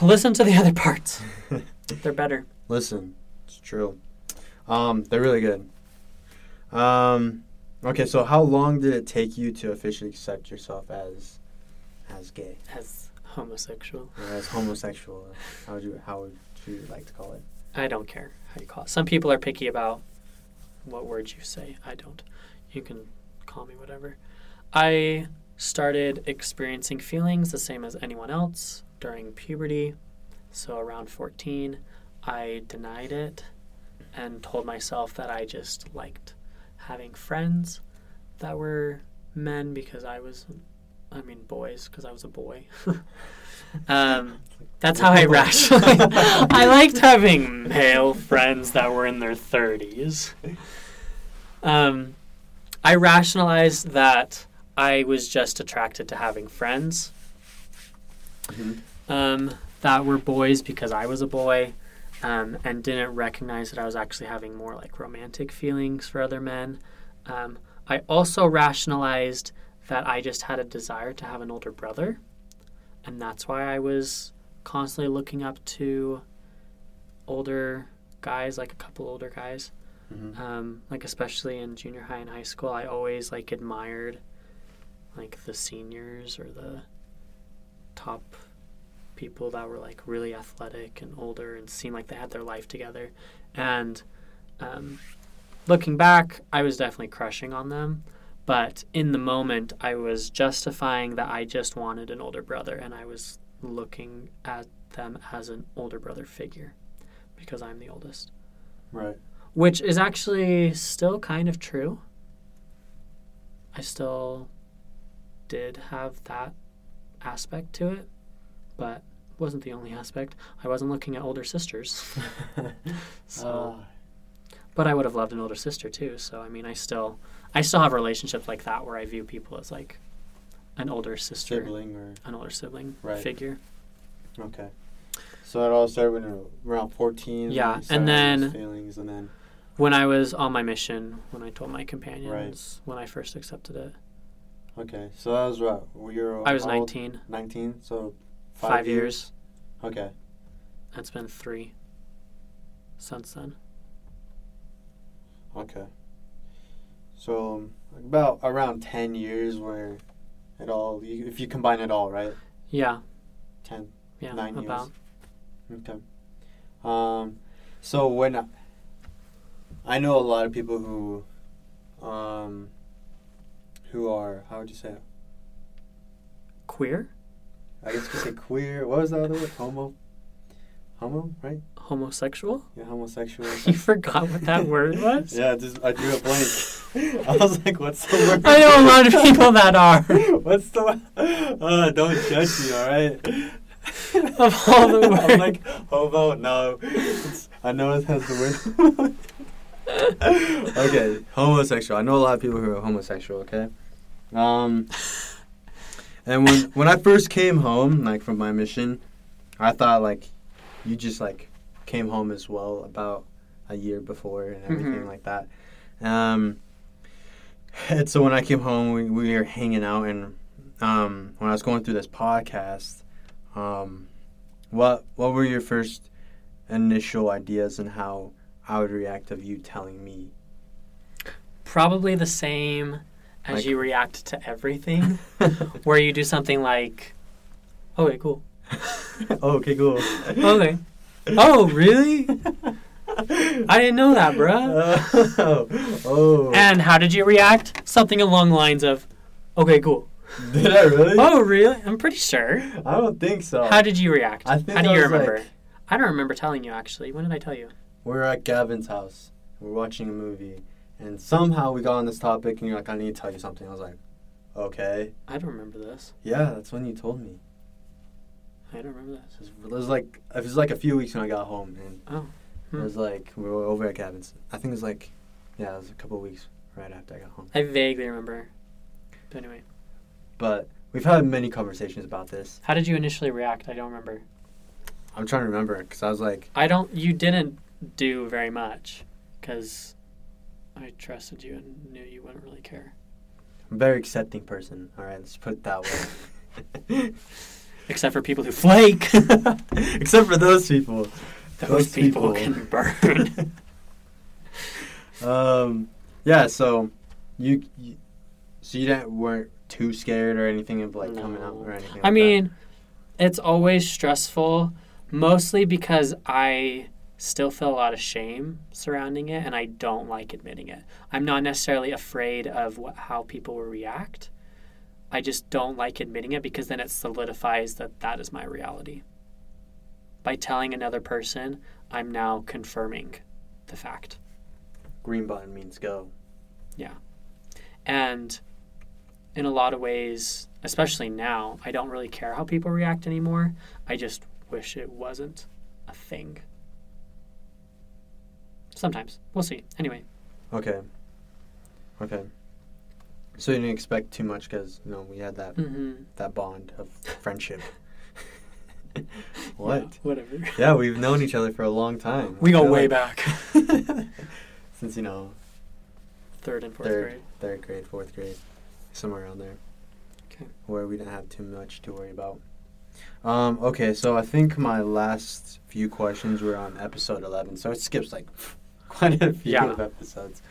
Listen to the other parts. They're better. Listen, it's true. Um, they're really good. Um, okay, so how long did it take you to officially accept yourself as as gay As homosexual. or as homosexual? How would you how would you like to call it? I don't care how you call it. Some people are picky about what words you say. I don't. You can call me whatever. I started experiencing feelings the same as anyone else during puberty. So around 14, I denied it and told myself that I just liked having friends that were men because I was, I mean, boys because I was a boy. um, that's how I rationalized. I liked having male friends that were in their 30s. Um, I rationalized that I was just attracted to having friends Mhm. um, that were boys because I was a boy um, and didn't recognize that I was actually having more like romantic feelings for other men. Um, I also rationalized that I just had a desire to have an older brother, and that's why I was constantly looking up to older guys, like a couple older guys. Mhm. Um, like especially in junior high and high school, I always like admired like the seniors or the top people that were like really athletic and older and seemed like they had their life together. And um, looking back, I was definitely crushing on them. But in the moment, I was justifying that I just wanted an older brother and I was looking at them as an older brother figure because I'm the oldest Right. which is actually still kind of true. I still did have that aspect to it, but wasn't the only aspect. I wasn't looking at older sisters. So, Ah, but I would have loved an older sister too. So I mean, I still, I still have relationships like that where I view people as like an older sister, sibling or an older sibling Right. figure. okay. So it all started when you were around fourteen. Yeah, you and then- feelings, and then When I was on my mission, when I told my companions, when I first accepted it, okay. So that was what were. I was? 19. Nineteen. So Five, five, years. Okay. It's been three since then. Okay. So about around ten years where it all, you, if you combine it all, right? Yeah, Ten. yeah, Nine years. Okay. Um, so when I, I know a lot of people who, um, who are how would you say it? Queer? I guess you could say queer. What was the other word? Homo. Homo, right? Homosexual? Yeah, homosexual. You forgot what that word was? yeah, just I drew a blank. I was like, "What's the word?" I know a lot of people that are. What's the? Uh, don't judge me, all right? Of all the words. I'm like homo. No, it's, I know it has the word. okay, homosexual. I know a lot of people who are homosexual. Okay, um, and when when I first came home, like from my mission, I thought like you just like came home as well about a year before and everything Mhm. like that. Um, and so when I came home, we, we were hanging out, and um, when I was going through this podcast, um, what what were your first initial ideas and how I would react of you telling me? Probably the same as Like- you react to everything, where you do something like, okay, cool. okay, cool. Okay. Oh, really? I didn't know that, bruh. oh, oh. And how did you react? Something along the lines of, okay, cool. did I really? Oh, really? I'm pretty sure. I don't think so. How did you react? I think How do I you remember? like- I don't remember telling you actually. When did I tell you? We're at Gavin's house. We're watching a movie, And somehow we got on this topic, and you're like, I need to tell you something. I was like, okay. I don't remember this. Yeah, that's when you told me. I don't remember this. It was, it was like it was like a few weeks when I got home, and Oh. It Hmm. was like we were over at Gavin's. I think it was like, yeah, it was a couple of weeks right after I got home. I vaguely remember. But anyway, But we've had many conversations about this. how did you initially react? I don't remember. I'm trying to remember because I was like, I don't. You didn't do very much because I trusted you and knew you wouldn't really care. I'm a very accepting person. All right, let's put it that way. Except for people who flake. Except for those people. Those, Those people, people. can burn. um, yeah. So you, you so you didn't weren't too scared or anything of like coming out or anything. I like mean, it's always stressful, mostly because I still feel a lot of shame surrounding it, and I don't like admitting it. I'm not necessarily afraid of what, how people will react. I just don't like admitting it because then it solidifies that that is my reality. By telling another person, I'm now confirming the fact. green button means go. Yeah. And in a lot of ways, especially now, I don't really care how people react anymore. I just wish it wasn't a thing. Sometimes. We'll see. Anyway, Okay. Okay. So you didn't expect too much because you know we had that mm-hmm. that bond of friendship. what? whatever. Yeah, we've known each other for a long time. We go way like- back. Since you know Third and fourth third, grade. third grade, fourth grade, somewhere around there. Okay. Where we didn't have too much to worry about. Um, okay, so I think my last few questions were on episode eleven, so it skips like quite a few Yeah. episodes.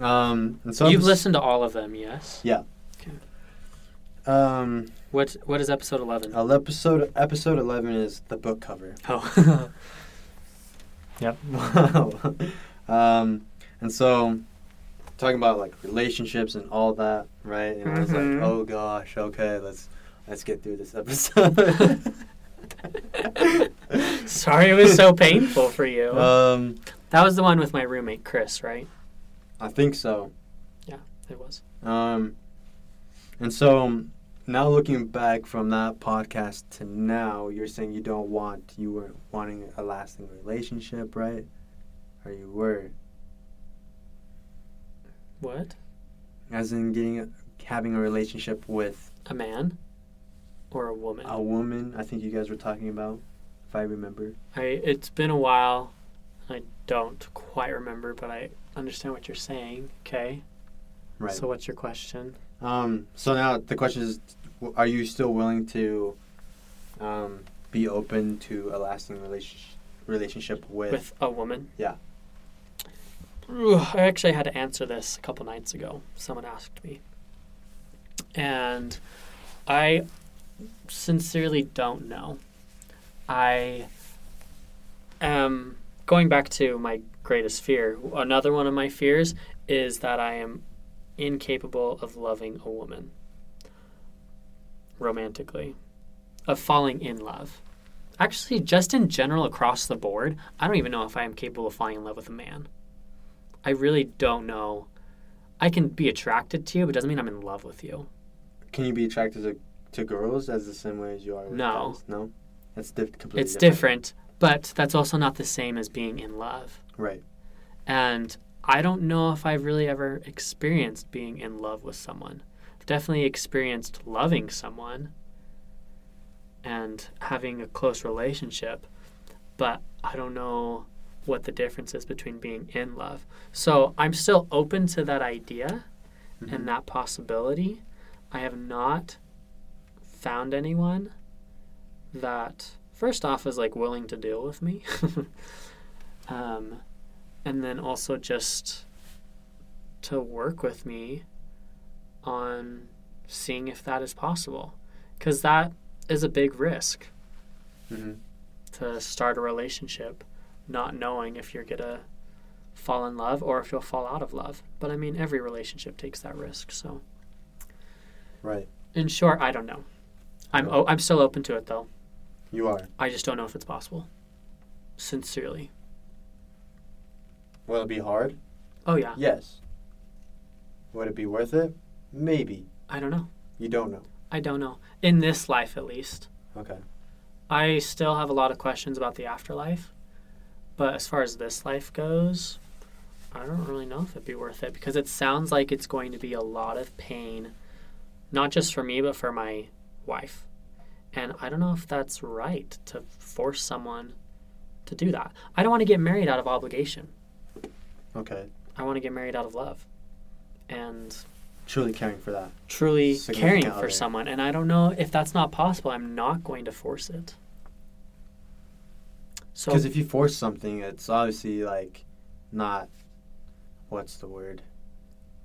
Um, and so You've listened to all of them, yes? Yeah. Okay. Um, What What is episode 11? uh, episode episode eleven is the book cover. Oh. yep. Wow. um, and so talking about like relationships and all that, right? And I was like, oh gosh, okay, let's let's get through this episode. Sorry it was so painful for you. um, that was the one with my roommate, Chris, right? I think so. Yeah, it was. Um, and so now looking back from that podcast to now, you're saying you don't want you weren't wanting a lasting relationship, right? Or you were, What? as in getting a, having a relationship with A man? Or a woman? a woman. I think you guys were talking about, if I remember. I it's been a while. I don't quite remember, but I understand what you're saying. Okay. Right. So what's your question? Um, so now the question is, are you still willing to um, be open to a lasting relationship relationship with? With a woman? Yeah. I actually had to answer this a couple nights ago. Someone asked me. And I sincerely don't know. I am going back to my greatest fear. Another one of my fears is that I am incapable of loving a woman romantically, of falling in love. Actually, just in general across the board, I don't even know if I am capable of falling in love with a man. I really don't know. I can be attracted to you, but it doesn't mean I'm in love with you. Can you be attracted to, to girls as the same way as you are with No. guys? No. That's diff- completely it's different, but that's also not the same as being in love. Right. And I don't know if I've really ever experienced being in love with someone. I've definitely experienced loving someone and having a close relationship, but I don't know what the difference is between being in love. So I'm still open to that idea Mhm. and that possibility. I have not found anyone that first off is like willing to deal with me. um, and then also just to work with me on seeing if that is possible. Because that is a big risk. Mhm. to start a relationship not knowing if you're gonna fall in love or if you'll fall out of love. But i mean every relationship takes that risk so. Right. in short i don't know. I'm o- i'm still open to it though. You are. i just don't know if it's possible. Sincerely Will it be hard? Oh yeah. Yes. Would it be worth it? Maybe. I don't know. You don't know. I don't know. In this life, at least. Okay. I still have a lot of questions about the afterlife. But as far as this life goes, I don't really know if it'd be worth it because it sounds like it's going to be a lot of pain, not just for me, but for my wife. And I don't know if that's right to force someone to do that. I don't want to get married out of obligation. Okay. I want to get married out of love. And Truly caring for that. truly caring for someone. And I don't know if that's not possible. I'm not going to force it. So Because if you force something, it's obviously like not. What's the word?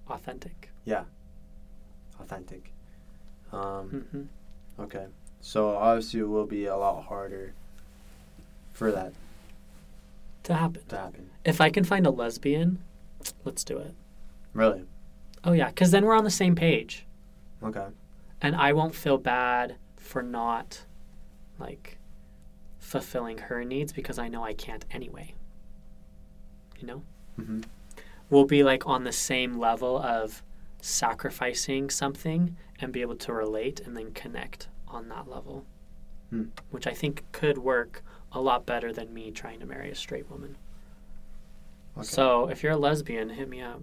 authentic. Yeah. Authentic. Um. hmm Okay. So obviously it will be a lot harder for that To happen. to happen. If I can find a lesbian, let's do it. Really? Oh yeah, because then we're on the same page, Okay. and I won't feel bad for not like fulfilling her needs because I know I can't anyway. You know, hmm we'll be like on the same level of sacrificing something and be able to relate and then connect on that level, Hmm. which I think could work a lot better than me trying to marry a straight woman. Okay. So if you're a lesbian, hit me up.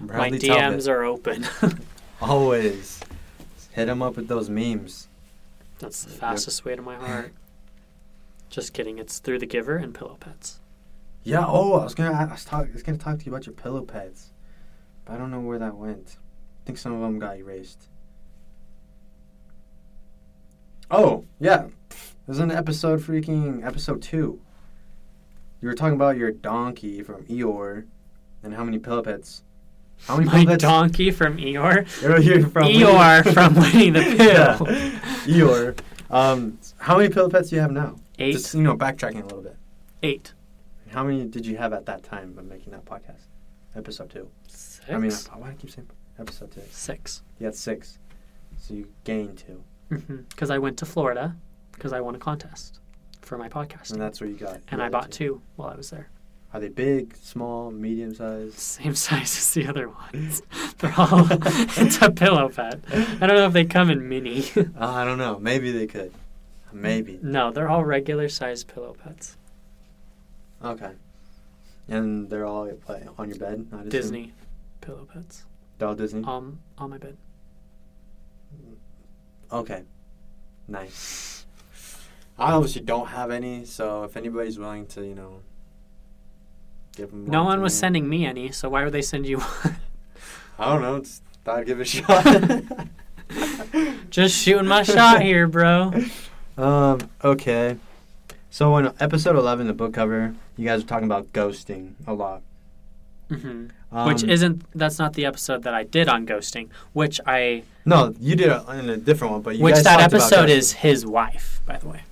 Bradley My Talbot. DMs are open. always hit him up with those memes. That's the Yep. fastest way to my heart. Just kidding. It's through the giver and pillow pets. Yeah. Oh, I was gonna. I was, talk, I was gonna talk to you about your pillow pets, but I don't know where that went. I think some of them got erased. Oh yeah, there's an episode freaking episode two. You were talking about your donkey from Eeyore, and how many pillow. How many My pillow donkey from Eeyore. You're from Eeyore from Winnie the Pooh. Yeah. Eeyore. Um, how many pillow do you have now? Eight. Just you know, backtracking a little bit. Eight. How many did you have at that time of making that podcast? Episode two. Six. I mean, why do I keep saying episode two? six. You had six, so you gained two, Because I went to Florida because I won a contest for my podcast. and that's where you got. And I bought two while I was there. Are they big, small, medium sized? Same size as the other ones. They're all. it's a pillow pet. I don't know if they come in mini. Uh, I don't know. Maybe they could. Maybe. no, they're all regular sized pillow pets. Okay. And they're all like, on your bed. I assume? Disney pillow pets. They're all Disney. Um, on my bed. Okay. Nice. I obviously don't have any, so if anybody's willing to, you know, give them. No one was me, sending me any, so why would they send you one? I don't know. Just thought I'd give it a shot. Just shooting my shot here, bro. Um. Okay. So in episode eleven, the book cover, you guys are talking about ghosting a lot. hmm Um, which isn't that's not the episode that I did on ghosting, which I no, you did it in a different one, but you which guys that talked about episode is his wife, by the way.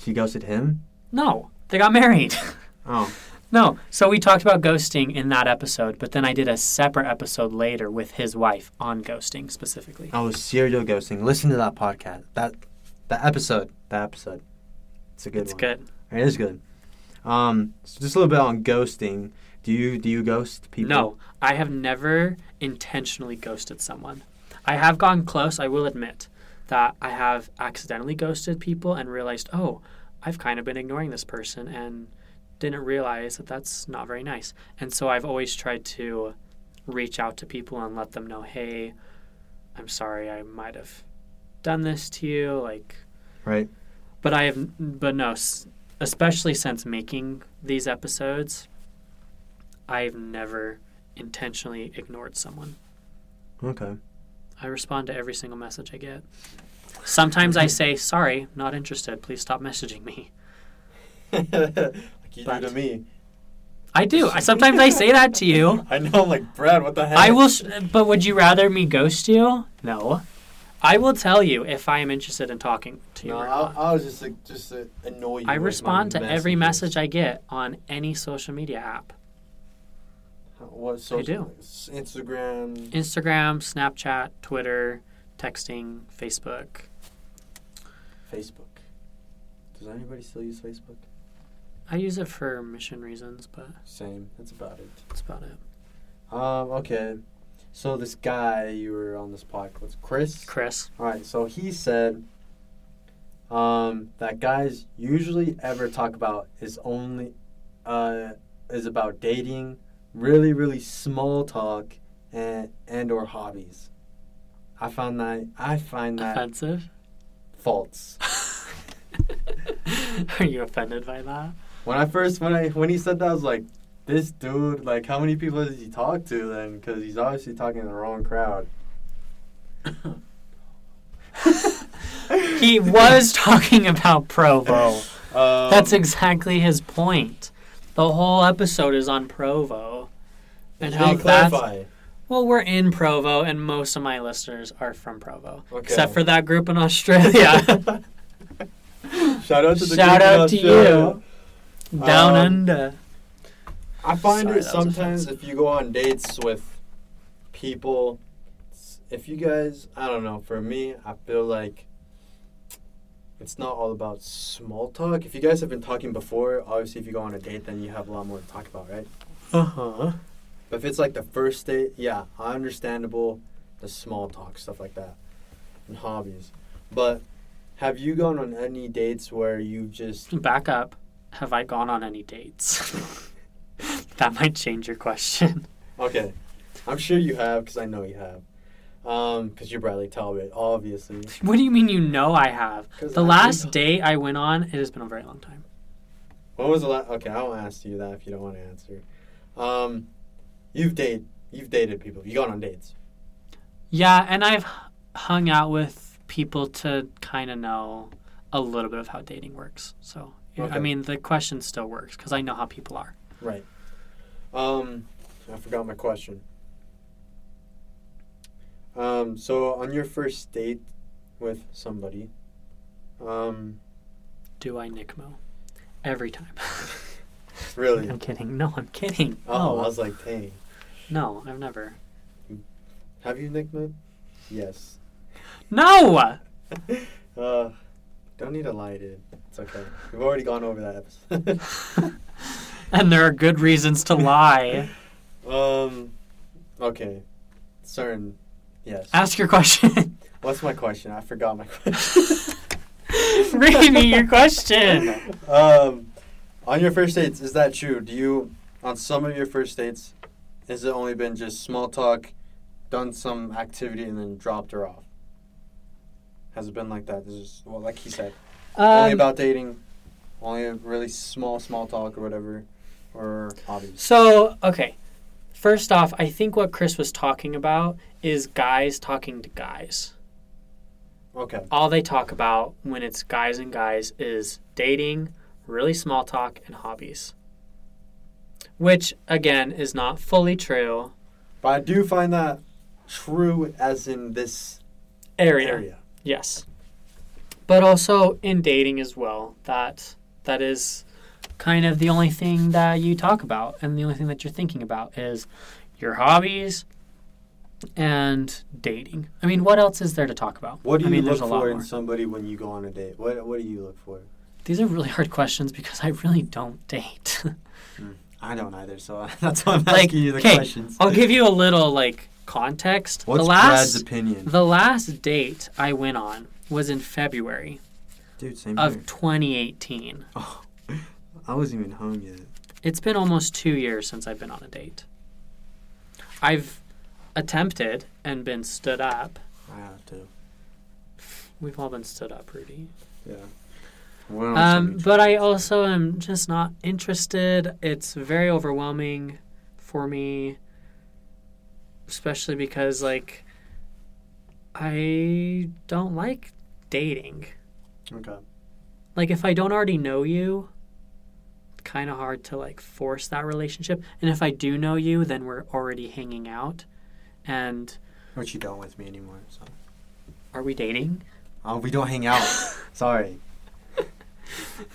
She ghosted him. No, they got married. Oh. no, so we talked about ghosting in that episode, but then I did a separate episode later with his wife on ghosting specifically. Oh, serial ghosting. Listen to that podcast. That that episode. That episode. It's a good it's one. good. It is good. Um, so just a little bit on ghosting. Do you do you ghost people? No, I have never intentionally ghosted someone. I have gone close, I will admit, that I have accidentally ghosted people and realized, oh, I've kind of been ignoring this person and didn't realize that that's not very nice. And so I've always tried to reach out to people and let them know, hey, I'm sorry, I might have done this to you. Like, Right. but I have, but no, especially since making these episodes, I've never intentionally ignored someone. Okay. I respond to every single message I get. Sometimes I say, sorry, not interested. Please stop messaging me. like you But- do to me. I do. I, sometimes I say that to you. I know. I'm like Brad. What the heck? I will, sh- but would you rather me ghost you? No. I will tell you if I am interested in talking to you No, I. I was just like just to annoy you. I respond to every message I get on any social media app. What social? do. Instagram. Instagram, Snapchat, Twitter, texting, Facebook. Facebook. Does anybody still use Facebook? I use it for mission reasons, but Same. That's about it. that's about it. Um. Okay. So this guy you were on this podcast, Chris. Chris. All right. So he said, um, that guys usually ever talk about is only, uh, is about dating, really really small talk, and and or hobbies. I found that I find that Offensive? false. Are you offended by that? When I first when I when he said that, I was like, this dude, like, how many people does he talk to then? Because he's obviously talking to the wrong crowd. He was talking about Provo. Um, That's exactly his point. The whole episode is on Provo. And how that's clarify? well, we're in Provo, and most of my listeners are from Provo, Okay. except for that group in Australia. Shout out to the Shout group in out to you, down Um, under. I find Sorry, it sometimes if you go on dates with people, if you guys, I don't know, for me, I feel like it's not all about small talk. If you guys have been talking before, obviously, if you go on a date, then you have a lot more to talk about, right? Uh huh. But if it's like the first date, yeah, understandable, the small talk, stuff like that, and hobbies. But have you gone on any dates where you just Back up. Have I gone on any dates? that might change your question. Okay, I'm sure you have because I know you have. Um, because you're Bradley Talbot, obviously. What do you mean you know I have? The I last know. date I went on, it has been a very long time. When was the last? Okay, I won't ask you that if you don't want to answer. Um, you've dated, you've dated people. You gone on dates. Yeah, and I've hung out with people to kind of know a little bit of how dating works. So, Okay. I mean, the question still works because I know how people are. Right. Um, I forgot my question. Um, so on your first date with somebody, um, Do I NCMO? Every time. really? I'm kidding. No, I'm kidding. Oh, no, I was like, dang. no, I've never. Have you NCMO? Yes. No! Uh, don't need to lie, dude. It's okay. We've already gone over that episode. and there are good reasons to lie. um, okay. CERN. Yes. Ask your question. What's my question? I forgot my question. Read me your question. um, on your first dates, is that true? Do you, on some of your first dates, has it only been just small talk, done some activity, and then dropped her off? Has it been like that? This is well, like he said, only Um, about dating, only a really small, small talk or whatever, or hobbies. So, okay. First off, I think what Chris was talking about is guys talking to guys. Okay. All they talk about when it's guys and guys is dating, really small talk, and hobbies. Which, again, is not fully true. But I do find that true as in this Area. area. Yes. But also in dating as well. That that is kind of the only thing that you talk about and the only thing that you're thinking about is your hobbies and dating. I mean, what else is there to talk about? What do I you mean, look there's a lot for in more. somebody when you go on a date? What What do you look for? These are really hard questions because I really don't date. Hmm. I don't either, so that's why I'm Like, asking you the questions. I'll give you a little like context. What's the last Brad's opinion? the last date I went on was in February Dude, same of here. 2018. Oh, I wasn't even home yet. It's been almost two years since I've been on a date. I've attempted and been stood up. I have to. We've all been stood up, Rudy. Yeah. Um, but I also am just not interested. It's very overwhelming for me, especially because, like, I don't like dating. Okay. Like, if I don't already know you, kind of hard to, like, force that relationship. And if I do know you, then we're already hanging out. And Which you don't with me anymore, so. are we dating? Oh, we don't hang out. Sorry.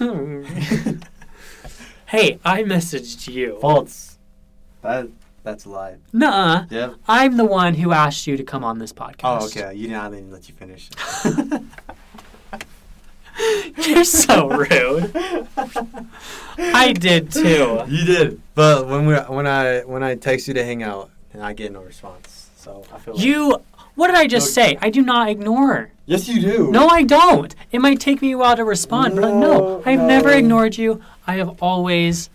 hey, I messaged you. False. That that's a lie. Nuh Yep. I'm the one who asked you to come on this podcast. Oh, okay. You didn't. Didn't let you finish. You're so rude. I did too. You did, but when we when I when I text you to hang out, and I get no response, so I feel like You. What did I just say? I do not ignore. Yes, you do. No, I don't. It might take me a while to respond, but no, No, I've no. never ignored you. I have always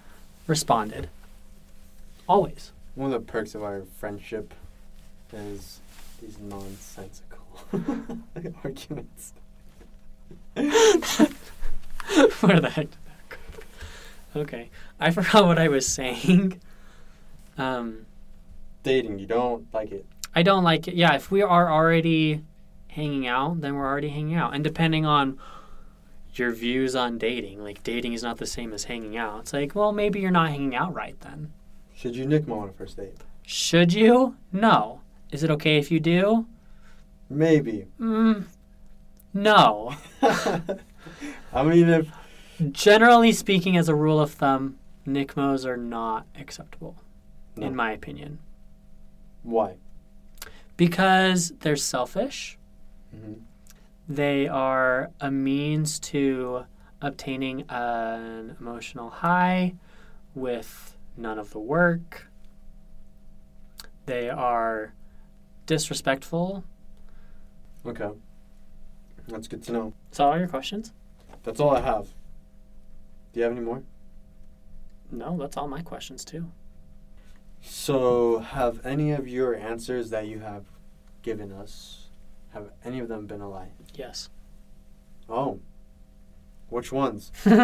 responded. Always. One of the perks of our friendship is these nonsensical arguments. Where the heck did that go? Okay. I forgot what I was saying. Um, Dating, you don't like it. I don't like it. Yeah, if we are already hanging out, then we're already hanging out. And depending on your views on dating, like dating is not the same as hanging out. It's like, well, maybe you're not hanging out right then. Should you NCMO on a first date? Should you? No. Is it okay if you do? Maybe. Mm, no. I mean, if Generally speaking, as a rule of thumb, NCMOs are not acceptable, No. in my opinion, why? because they're selfish. hmm They are a means to obtaining an emotional high with none of the work. They are disrespectful. Okay. That's good to know. Is that all your questions? That's all I have. Do you have any more? No, that's all my questions too. So, have any of your answers that you have given us, have any of them been a lie? Yes. Oh. Which ones? this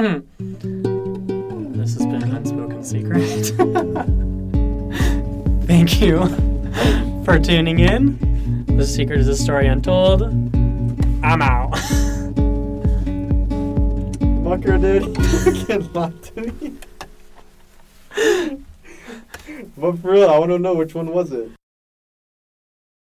has been Unspoken Secret. Thank you for tuning in. The secret is a story untold. I'm out. Mucker, dude. Lie to me. but for real, I want to know which one was it.